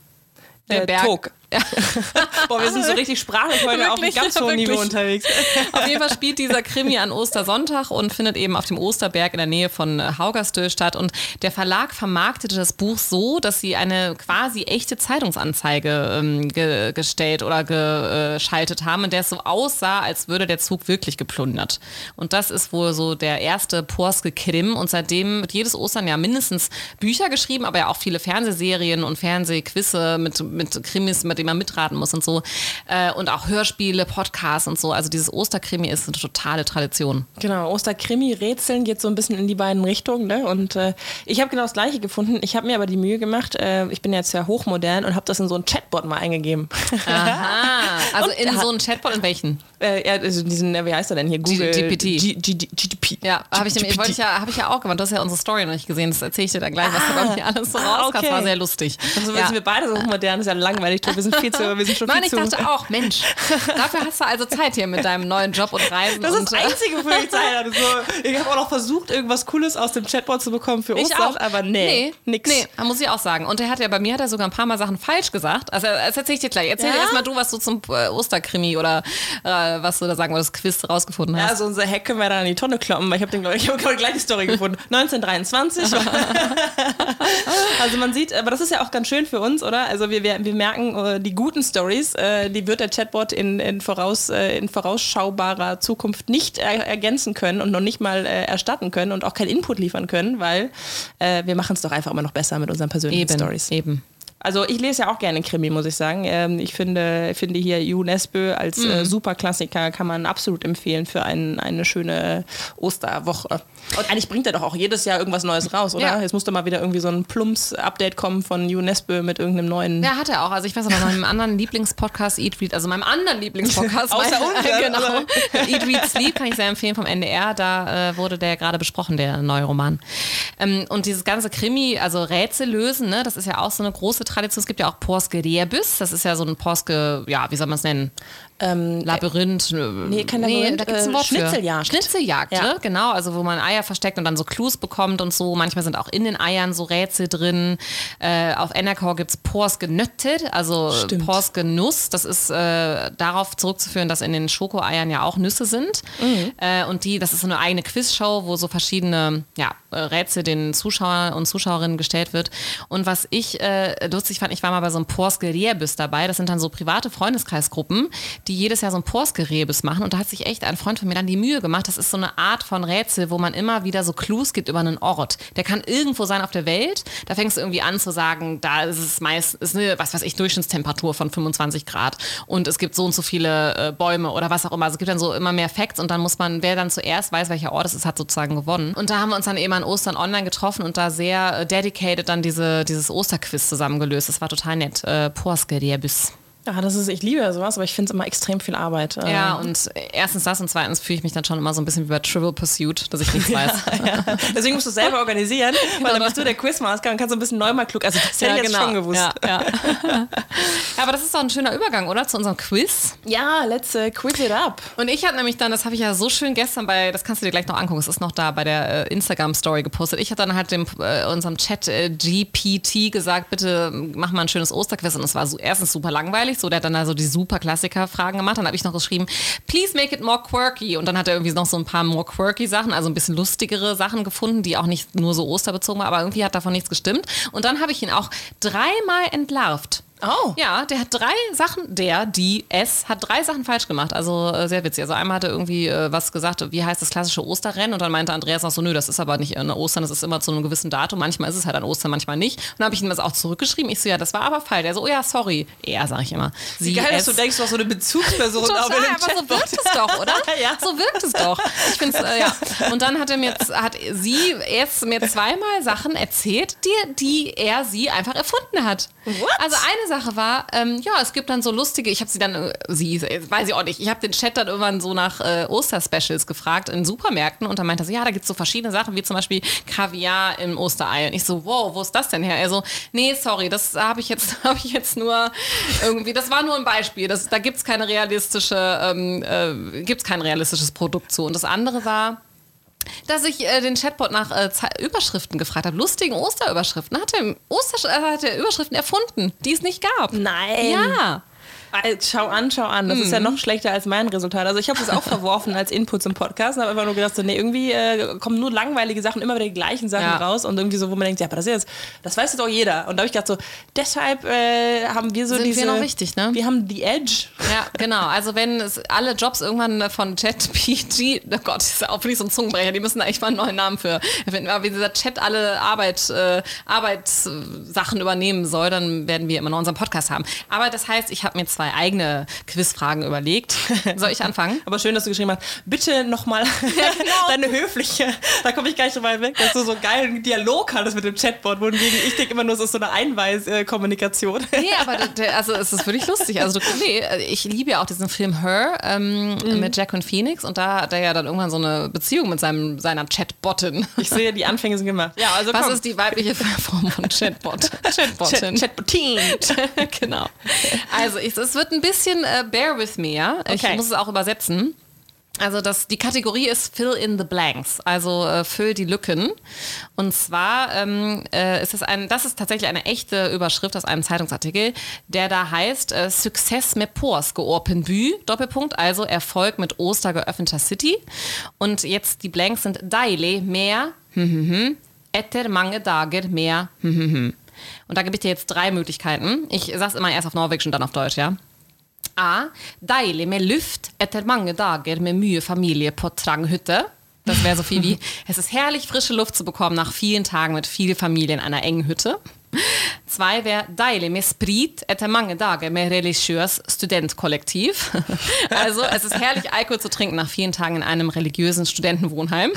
Der Äh, Berg. Tog. Boah, wir sind so richtig sprachlich heute auf einem Wirklich, ganz hohen wirklich. Niveau unterwegs. Auf jeden Fall spielt dieser Krimi an Ostersonntag und findet eben auf dem Osterberg in der Nähe von äh, Haugerstö statt. Und der Verlag vermarktete das Buch so, dass sie eine quasi echte Zeitungsanzeige ähm, ge gestellt oder geschaltet haben, in der es so aussah, als würde der Zug wirklich geplundert. Und das ist wohl so der erste Porske Krim. Und seitdem wird jedes Ostern ja mindestens Bücher geschrieben, aber ja auch viele Fernsehserien und Fernsehquizze mit, mit Krimis, mit denen man mitraten muss und so. Äh, und auch Hörspiele, Podcasts und so. Also dieses Osterkrimi ist eine totale Tradition. Genau, Osterkrimi-Rätseln geht so ein bisschen in die beiden Richtungen. Ne? Und äh, ich habe genau das Gleiche gefunden. Ich habe mir aber die Mühe gemacht, äh, ich bin jetzt ja hochmodern und habe das in so einen Chatbot mal eingegeben. Aha. Also Und in so einen Chatbot, in welchen? äh, ja, also diesen, äh, wie heißt er denn hier? Google. GPT. GDP. Ja, habe ich, ich ja, habe ich ja auch gemacht. Du hast ja unsere Story noch nicht gesehen. Das erzähle ich dir dann gleich, was da glaube ich alles so Ah, rauskam. Das war sehr lustig. Also sind wir beide so hochmodern. Ist ja langweilig, wir sind viel zu, wir sind schon Mann, viel ich zu... dachte auch, Mensch, dafür hast du also Zeit hier mit deinem neuen Job und Reisen. das ist und, das Einzige, wofür ich Zeit hatte. So, ich habe auch noch versucht, irgendwas Cooles aus dem Chatbot zu bekommen für Ich Ostern, aber nee, nix. Nee, da muss ich auch sagen. Und er hat ja bei mir hat er sogar ein paar Mal Sachen falsch gesagt. Also das erzähl ich dir gleich. Erzähl Ja? erstmal du, was du zum äh, Osterkrimi oder äh, was du da sagen wolltest, Quiz rausgefunden Ja, hast. also unser Hack können wir dann in die Tonne kloppen, weil ich habe den, glaube ich, ich habe die gleiche Story gefunden. 1923. also man sieht, aber das ist ja auch ganz schön für uns, oder? Also wir, wir, wir merken, äh, die guten Stories, äh, die wird der Chatbot in, in, voraus, äh, in vorausschaubarer Zukunft nicht er, ergänzen können und noch nicht mal erstatten können und auch keinen Input liefern können, weil wir machen es doch einfach immer noch besser mit unseren persönlichen eben, Stories. eben. Also ich lese ja auch gerne Krimi, muss ich sagen. Ähm, ich finde, finde hier UNESCO als Mhm. äh, Superklassiker kann man absolut empfehlen für ein, eine schöne Osterwoche. Und eigentlich bringt er doch auch jedes Jahr irgendwas Neues raus, oder? Ja. Jetzt musste mal wieder irgendwie so ein Plumps-Update kommen von UNESCO mit irgendeinem neuen... Ja, hat er auch. Also ich weiß aber, meinem anderen Lieblingspodcast Eat Read, also meinem anderen Lieblingspodcast, Außer mein, genau? Eat Read Sleep kann ich sehr empfehlen vom NDR. Da äh, wurde der gerade besprochen, der neue Roman. Ähm, und dieses ganze Krimi, also Rätsel lösen, ne, das ist ja auch so eine große Tradition. Es gibt ja auch Porske Rebus, das ist ja so ein Porske, ja, wie soll man es nennen? Ähm, Labyrinth. Nee, kein Labyrinth, da gibt's ein äh, Wort für. Schnitzeljagd. Schnitzeljagd, Ja. ne? genau. Also wo man Eier versteckt und dann so Clues bekommt und so. Manchmal sind auch in den Eiern so Rätsel drin. Äh, auf Enercore gibt's Pors genöttet, also Stimmt. Pors Genuss. Das ist äh, darauf zurückzuführen, dass in den Schokoeiern ja auch Nüsse sind. Mhm. Äh, und die, das ist so eine eigene Quizshow, wo so verschiedene ja, äh, Rätsel den Zuschauern und Zuschauerinnen gestellt wird. Und was ich äh, lustig fand, ich war mal bei so einem Rebus dabei. Das sind dann so private Freundeskreisgruppen, die jedes Jahr so ein Porske Rebus machen. Und da hat sich echt ein Freund von mir dann die Mühe gemacht. Das ist so eine Art von Rätsel, wo man immer wieder so Clues gibt über einen Ort. Der kann irgendwo sein auf der Welt. Da fängst du irgendwie an zu sagen, da ist es meist, ist eine, was weiß ich, Durchschnittstemperatur von 25 Grad. Und es gibt so und so viele äh, Bäume oder was auch immer. Also es gibt dann so immer mehr Facts und dann muss man, wer dann zuerst weiß, welcher Ort es ist, hat sozusagen gewonnen. Und da haben wir uns dann eben an Ostern online getroffen und da sehr äh, dedicated dann diese, dieses Osterquiz zusammengelöst. Das war total nett. Äh, Porske Ja, das ist, ich liebe ja sowas, aber ich finde es immer extrem viel Arbeit. Ähm, Ja, und erstens das und zweitens fühle ich mich dann schon immer so ein bisschen wie bei Trivial Pursuit, dass ich nichts weiß. ja. Deswegen musst du es selber organisieren, weil dann bist du der Quizmaster und kannst so ein bisschen neu mal klug. Also das hätte ich jetzt schon gewusst. Ja, ja. ja, aber das ist doch ein schöner Übergang, oder? Zu unserem Quiz. Ja, let's uh, quiz it up. Und ich habe nämlich dann, das habe ich ja so schön gestern bei, das kannst du dir gleich noch angucken, es ist noch da bei der äh, Instagram-Story gepostet. Ich habe dann halt dem, äh, unserem Chat äh, GPT gesagt, bitte mach mal ein schönes Osterquiz. Und es war so, erstens super langweilig, so der hat dann also die super Klassiker-Fragen gemacht. Dann habe ich noch geschrieben, please make it more quirky. Und dann hat er irgendwie noch so ein paar more quirky Sachen, also ein bisschen lustigere Sachen gefunden, die auch nicht nur so osterbezogen waren, aber irgendwie hat davon nichts gestimmt. Und dann habe ich ihn auch dreimal entlarvt. Oh. Ja, der hat drei Sachen, der, die, es, hat drei Sachen falsch gemacht. Also äh, sehr witzig. Also einmal hat er irgendwie äh, was gesagt, wie heißt das klassische Osterrennen? Und dann meinte Andreas auch so, nö, das ist aber nicht an Ostern, das ist immer zu einem gewissen Datum. Manchmal ist es halt an Ostern, manchmal nicht. Und dann habe ich ihm das auch zurückgeschrieben. Ich so, ja, das war aber falsch. Er so, oh ja, sorry. Er, sage ich immer. Sie, Wie geil, dass es. du denkst, du hast so eine Bezugsperson Total, aber so Chatbot. wirkt es doch, oder? Ja. So wirkt es doch. Ich finde es, äh, ja. Und dann hat er mir, hat sie erst mir zweimal Sachen erzählt, die, die er sie einfach erfunden hat. What? Also eine Sache war, ähm, ja, es gibt dann so lustige, ich habe sie dann, äh, sie, weiß ich auch nicht, ich habe den Chat dann irgendwann so nach äh, Osterspecials gefragt in Supermärkten und dann meinte sie, ja, da gibt es so verschiedene Sachen, wie zum Beispiel Kaviar im Osterei. Und ich so, wow, wo ist das denn her? Er so, nee, sorry, das habe ich jetzt, habe ich jetzt nur irgendwie, das war nur ein Beispiel. Das, da gibt es keine realistische, ähm, äh, gibt's kein realistisches Produkt zu. Und das andere war, dass ich äh, den Chatbot nach äh, Überschriften gefragt habe, lustigen Osterüberschriften. Hat er, Oster äh, hat er Überschriften erfunden, die es nicht gab. Nein. Ja. Äh, Schau an, schau an. Das ist ja noch schlechter als mein Resultat. Also ich habe das auch verworfen als Input zum Podcast und habe einfach nur gedacht, so, nee, irgendwie äh, kommen nur langweilige Sachen, immer wieder die gleichen Sachen Ja. raus und irgendwie so, wo man denkt, ja, aber das ist jetzt, das weiß jetzt auch jeder. Und da habe ich gedacht, so, deshalb äh, haben wir so Sind wir diese. noch wichtig, ne? Wir haben die Edge. Ja, genau. Also wenn es alle Jobs irgendwann von ChatPG, oh Gott, ist auch wirklich so ein Zungenbrecher, die müssen da echt mal einen neuen Namen für erfinden. Aber wenn dieser Chat alle Arbeit, äh, Arbeitssachen übernehmen soll, dann werden wir immer noch unseren Podcast haben. Aber das heißt, ich habe mir zwei zwei eigene Quizfragen überlegt. Soll ich anfangen? Aber schön, dass du geschrieben hast, bitte nochmal genau. deine höfliche, da komme ich gar nicht so weit weg, dass du so geilen Dialog hattest mit dem Chatbot, wohingegen ich denke immer nur, es ist so eine Einweiskommunikation. Nee, aber also es ist wirklich lustig. Also du, nee, ich liebe ja auch diesen Film Her ähm, mhm. mit Jack und Phoenix und da hat er ja dann irgendwann so eine Beziehung mit seinem, seiner Chatbottin. Ich sehe, die Anfänge sind gemacht. Ja, also Was ist die weibliche Form von Chatbot? Chatbottin. Chatbottin. genau. Also ich, es wird ein bisschen uh, bear with me, ja? Okay. Ich muss es auch übersetzen. Also das, die Kategorie ist Fill in the Blanks, also äh, füll die Lücken. Und zwar ähm, äh, ist es ein, das ist tatsächlich eine echte Überschrift aus einem Zeitungsartikel, der da heißt äh, Success med Pors georpen Bü, Doppelpunkt, also Erfolg mit Oster geöffneter City. Und jetzt die Blanks sind Daile, mehr, hm, hm, hm, etter mange dager, mehr, hm, hm, hm. Und da gebe ich dir jetzt drei Möglichkeiten. Ich sage es immer erst auf Norwegisch und dann auf Deutsch, ja? A. Deilig med luft etter mange dager med mye familie på trang hytte. Das wäre so viel wie, es ist herrlich, frische Luft zu bekommen nach vielen Tagen mit viel Familie in einer engen Hütte. Zwei wäre deilig med sprit etter mange dager med religiøs studentkollektiv. Also es ist herrlich, Alkohol zu trinken nach vielen Tagen in einem religiösen Studentenwohnheim.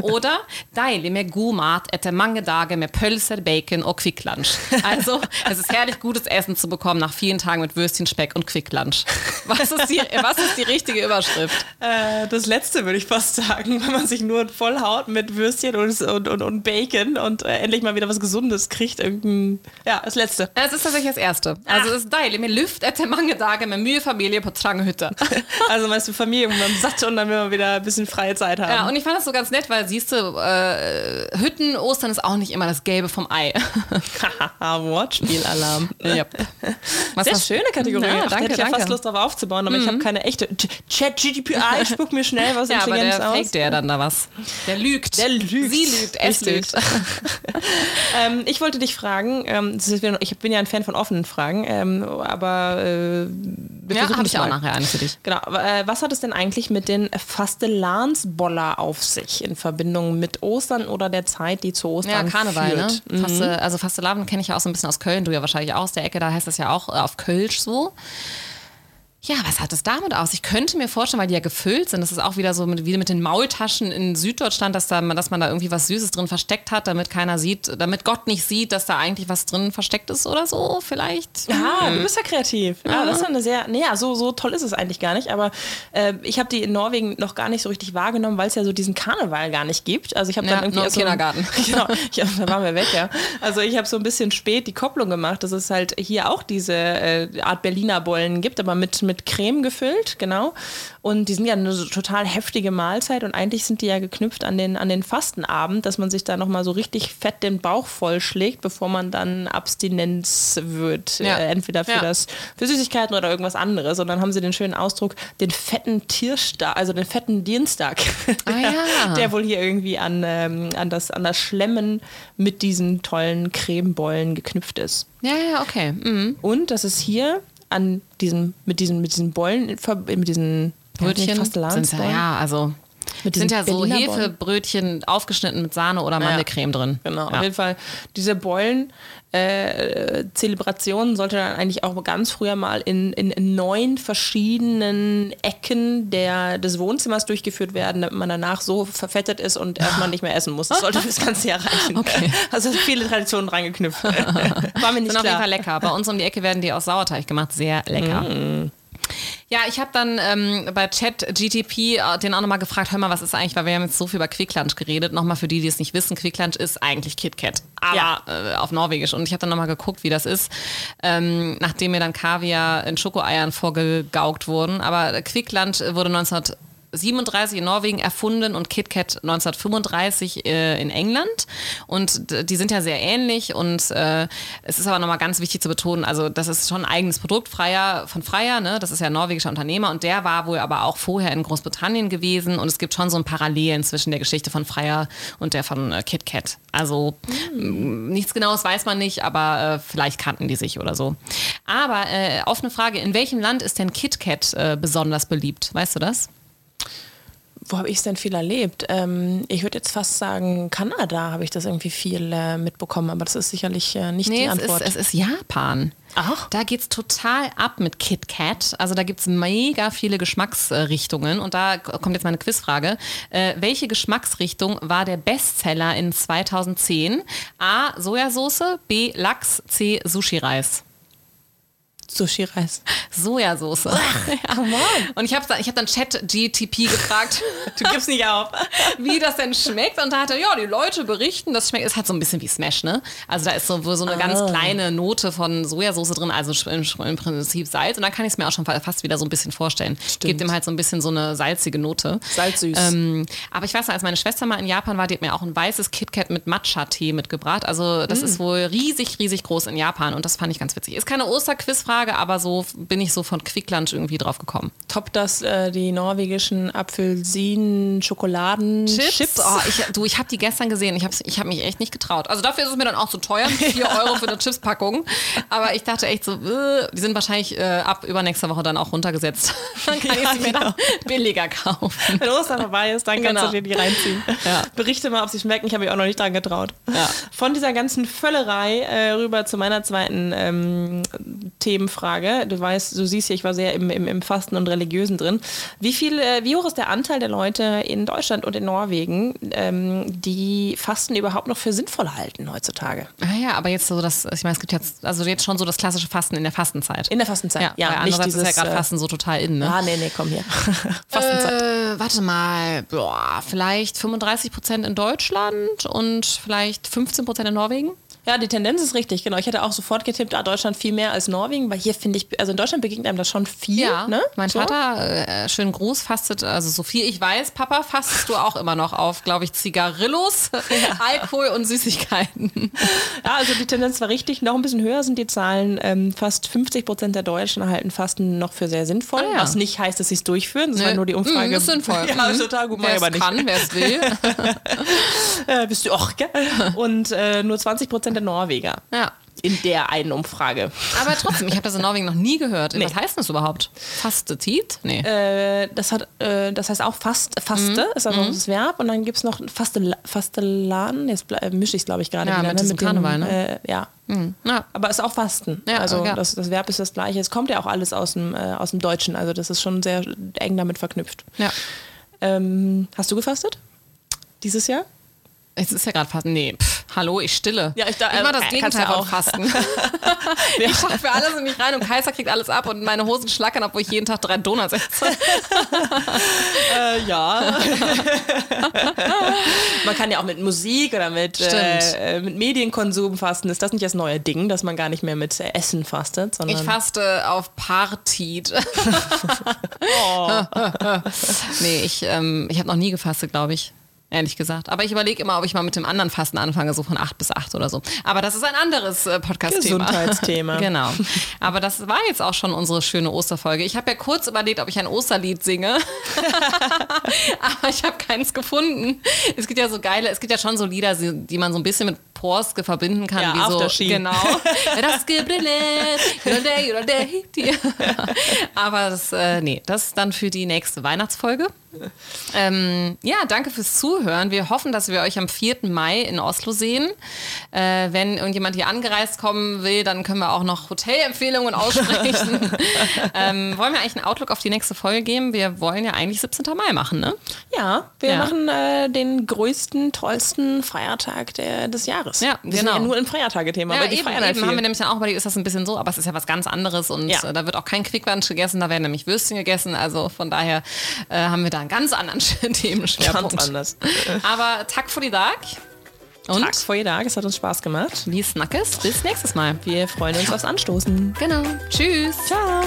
Oder deilig med god mat etter mange dager med pølser, bacon und Quick Lunch. Also es ist herrlich, gutes Essen zu bekommen nach vielen Tagen mit Würstchen, Speck und Quick Lunch. Was ist die, was ist die richtige Überschrift? Äh, das letzte würde ich fast sagen, wenn man sich nur vollhaut mit Würstchen und, und, und, und Bacon und äh, endlich mal wieder was Gesundes kriegt. Irgendein ja, das letzte. Es ist tatsächlich das erste. Also es ist deilig. Mir lüft etter mange Tage mit Mühe Familie på Tranghütte. Also meinst du Familie und dann satt und dann will man wieder ein bisschen freie Zeit haben. Ja, und ich fand das so ganz nett, weil siehst du, äh, Hütten, Ostern ist auch nicht immer das Gelbe vom Ei. Wortspielalarm. yep. Was Sehr schöne Kategorie. Ja, danke, ich hätte ja fast Lust darauf aufzubauen, aber mhm. ich habe keine echte. Chat GDPI spuckt mir schnell was ja, Intelligenz aber der aus. der dann da was. Der lügt. Der lügt. Sie lügt, es lügt. ähm, ich wollte dich fragen, ähm, ich bin ja ein Fan von offenen Fragen, ähm, aber äh, ja, habe ich auch nachher eine für dich. Genau. Äh, was hat es denn eigentlich mit den Fastelandsboller auf sich in Verbindung mit Ostern oder der Zeit, die zu Ostern Ja, Karneval, führt? ne? Mhm. Faste, also Fastelavn kenne ich ja auch so ein bisschen aus Köln, du ja wahrscheinlich auch aus der Ecke, da heißt das ja auch äh, auf Kölsch so. Ja, was hat es damit aus? Ich könnte mir vorstellen, weil die ja gefüllt sind, das ist auch wieder so mit, wie mit den Maultaschen in Süddeutschland, dass, da, dass man da irgendwie was Süßes drin versteckt hat, damit keiner sieht, damit Gott nicht sieht, dass da eigentlich was drin versteckt ist oder so, vielleicht. Ja, hm. du bist ja kreativ. Ja, ja, das ist eine sehr, naja, so, so toll ist es eigentlich gar nicht, aber äh, ich habe die in Norwegen noch gar nicht so richtig wahrgenommen, weil es ja so diesen Karneval gar nicht gibt. Also ich habe ja, dann irgendwie. Nur im so Kindergarten. genau, ich, da waren wir weg, ja. Also ich habe so ein bisschen spät die Kopplung gemacht, dass es halt hier auch diese äh, Art Berliner Bollen gibt, aber mit, mit Creme gefüllt genau. Und die sind ja eine total heftige Mahlzeit und eigentlich sind die ja geknüpft an den, an den Fastenabend, dass man sich da nochmal so richtig fett den Bauch vollschlägt, bevor man dann Abstinenz wird. Ja. Äh, entweder für, ja. das, für Süßigkeiten oder irgendwas anderes. Und dann haben sie den schönen Ausdruck, den fetten Tierstag, also den fetten Dienstag, ah, der, ja. der, wohl hier irgendwie an, ähm, an, das, an das Schlemmen mit diesen tollen Cremebollen geknüpft ist. Ja, ja, okay. Mhm. Und das ist hier an diesem, mit diesen, mit diesen Bollen, mit diesen Brötchen? Sind ja, ja, also mit sind ja so Berliner Hefebrötchen aufgeschnitten mit Sahne oder Mandelcreme ja, drin. Genau, ja. auf jeden Fall. Diese Beulen, äh, Zelebrationen sollte dann eigentlich auch ganz früher mal in, in, in neun verschiedenen Ecken der, des Wohnzimmers durchgeführt werden, damit man danach so verfettet ist und erstmal nicht mehr essen muss. Das sollte das ganze Jahr reichen. Okay. Also viele Traditionen reingeknüpft. War mir nicht Sind klar. auf jeden Fall lecker. Bei uns um die Ecke werden die aus Sauerteig gemacht. Sehr lecker. Mm. Ja, ich habe dann ähm, bei Chat GTP äh, den auch nochmal gefragt, hör mal, was ist eigentlich, weil wir haben jetzt so viel über Quicklunch geredet. Nochmal für die, die es nicht wissen, Quicklunch ist eigentlich KitKat, aber ja. äh, auf Norwegisch. Und ich habe dann nochmal geguckt, wie das ist, ähm, nachdem mir dann Kaviar in Schokoeiern vorgegaukt wurden. Aber Quicklunch wurde 19 37 in Norwegen erfunden und KitKat 1935 äh, in England. Und die sind ja sehr ähnlich und äh, es ist aber nochmal ganz wichtig zu betonen, also das ist schon ein eigenes Produkt Freier, von Freier, ne? das ist ja ein norwegischer Unternehmer und der war wohl aber auch vorher in Großbritannien gewesen und es gibt schon so ein Parallelen zwischen der Geschichte von Freier und der von äh, KitKat. Also mhm. nichts Genaues weiß man nicht, aber äh, vielleicht kannten die sich oder so. Aber äh, offene Frage, in welchem Land ist denn KitKat äh, besonders beliebt? Weißt du das? Wo habe ich es denn viel erlebt? Ähm, ich würde jetzt fast sagen, Kanada habe ich das irgendwie viel äh, mitbekommen, aber das ist sicherlich äh, nicht Nee, die es Antwort. ist, es ist Japan. Ach. Da geht's total ab mit Kit Kat. Also da gibt's mega viele Geschmacksrichtungen. Und da kommt jetzt meine Quizfrage. Äh, welche Geschmacksrichtung war der Bestseller in 2010? A. Sojasauce, B. Lachs, C. Sushi-Reis. Sushi-Reis. Sojasauce. ja. Und ich habe ich hab dann Chat-GTP gefragt, Du gibst nicht auf. wie das denn schmeckt. Und da hat er, ja, die Leute berichten, das schmeckt, ist halt so ein bisschen wie Smash, ne? Also da ist so, so eine ganz kleine Note von Sojasauce drin, also im, im Prinzip Salz. Und dann kann ich es mir auch schon fa- fast wieder so ein bisschen vorstellen. Gibt dem halt so ein bisschen so eine salzige Note. Salzsüß. Ähm, aber ich weiß noch, als meine Schwester mal in Japan war, die hat mir auch ein weißes KitKat mit Matcha-Tee mitgebracht. Also das ist wohl riesig, riesig groß in Japan und das fand ich ganz witzig. Ist keine Osterquizfrage, aber so bin ich so von Quickland irgendwie drauf gekommen. Top das äh, die norwegischen Apfelsinen Schokoladen Chips. Oh, ich, du, ich habe die gestern gesehen. Ich habe ich hab mich echt nicht getraut. Also dafür ist es mir dann auch zu teuer. 4 Euro für eine Chipspackung. Aber ich dachte echt so, äh, die sind wahrscheinlich äh, ab übernächster Woche dann auch runtergesetzt. Dann kann Ja, ich sie mir dann billiger kaufen. Wenn Ostern vorbei ist, dann kannst Genau. du dir die reinziehen. Ja. Berichte mal, ob sie schmecken. Ich habe mich auch noch nicht dran getraut. Ja. Von dieser ganzen Völlerei äh, rüber zu meiner zweiten ähm, Themenfrage. Du weißt, du siehst ja, ich war sehr im, im, im Fasten und Religiösen drin. Wie viel, äh, wie hoch ist der Anteil der Leute in Deutschland und in Norwegen, ähm, die Fasten überhaupt noch für sinnvoll halten heutzutage? Ah ja, aber jetzt so das, ich meine, es gibt jetzt, also jetzt schon so das klassische Fasten in der Fastenzeit. In der Fastenzeit. ja, ja weil andererseits dieses. ist ja gerade äh, Fasten so total in, ne? Ah, nee, nee, komm hier. Fastenzeit. Äh, warte mal, boah, vielleicht 35 Prozent in Deutschland und vielleicht 15 Prozent in Norwegen? Ja, die Tendenz ist richtig, genau. Ich hätte auch sofort getippt, ah, Deutschland viel mehr als Norwegen, weil hier finde ich, also in Deutschland begegnet einem das schon viel. Ja, ne? mein So. Vater, äh, schönen Gruß, fastet, also so viel ich weiß, Papa, fastest du auch immer noch auf, glaube ich, Zigarillos, Alkohol und Süßigkeiten. Ja, also die Tendenz war richtig. Noch ein bisschen höher sind die Zahlen. Ähm, fast 50 Prozent der Deutschen halten Fasten noch für sehr sinnvoll. Ah, ja. Was nicht heißt, dass sie es durchführen. Das war Nö. nur die Umfrage. Mm, ist sinnvoll. Ja, Mhm. ist total gut. Wer aber es nicht. kann, wer es will. Äh, bist du auch, gell? Und äh, nur 20 Prozent der Norweger. Ja. In der einen Umfrage. Aber trotzdem, ich habe das in Norwegen noch nie gehört. Nee. Was heißt das überhaupt? Fastetit? Nee. Äh, das, hat, äh, das heißt auch fast, Faste, Mhm. ist also das Verb. Und dann gibt es noch Faste, Fastelan. Jetzt äh, mische ich es, glaube ich, gerade Ja, wieder. mit ne? diesem Karneval, Äh, ja. ja. Aber es ist auch Fasten. Ja, also ja. Das, das Verb ist das gleiche. Es kommt ja auch alles aus dem, äh, aus dem Deutschen. Also das ist schon sehr eng damit verknüpft. ja. Ähm, hast du gefastet? Dieses Jahr? Es ist ja gerade fast. Nee, pff, hallo, ich stille. Ja, ich da- ich mach das äh, Gegenteil von auch. Fasten. Ich schaffe alles in mich rein und Kaiser kriegt alles ab und meine Hosen schlackern, obwohl ich jeden Tag drei Donuts esse. Äh, ja. man kann ja auch mit Musik oder mit, Stimmt. äh, mit Medienkonsum fasten. Ist das nicht das neue Ding, dass man gar nicht mehr mit äh, Essen fastet? Sondern Ich faste auf Partit. Oh. nee, ich, ähm, ich habe noch nie gefastet, glaube ich. Ehrlich gesagt. Aber ich überlege immer, ob ich mal mit dem anderen Fasten anfange, so von 8 bis 8 oder so. Aber das ist ein anderes äh, Podcast-Thema. Gesundheitsthema. genau. Aber das war jetzt auch schon unsere schöne Osterfolge. Ich habe ja kurz überlegt, ob ich ein Osterlied singe. Aber ich habe keins gefunden. Es gibt ja so geile, es gibt ja schon so Lieder, die man so ein bisschen mit Porske verbinden kann. Ja, wie so. Genau. Das. Aber das, äh, nee, das ist dann für die nächste Weihnachtsfolge. Ähm, ja, danke fürs Zuhören. Wir hoffen, dass wir euch am 4. Mai in Oslo sehen. Äh, wenn irgendjemand hier angereist kommen will, dann können wir auch noch Hotelempfehlungen aussprechen. ähm, wollen wir eigentlich einen Outlook auf die nächste Folge geben? Wir wollen ja eigentlich 17. Mai machen, ne? Ja, wir Ja. machen äh, den größten, tollsten Feiertag der, des Jahres. Ja, wir sind genau. ja nur ein Feiertage-Thema, Ja, die eben, feiern halt eben viel. haben wir nämlich dann auch überlegt, ist das ein bisschen so, aber es ist ja was ganz anderes und Ja. äh, da wird auch kein Quicklunch gegessen, da werden nämlich Würstchen gegessen, also von daher äh, haben wir da einen ganz anderen Themenschwerpunkt. Ganz anders. Aber Tag für die Tag und Tag vor Tag, es hat uns Spaß gemacht. wie Snackes, bis nächstes Mal. Wir freuen uns aufs Anstoßen. Genau. Tschüss. Ciao.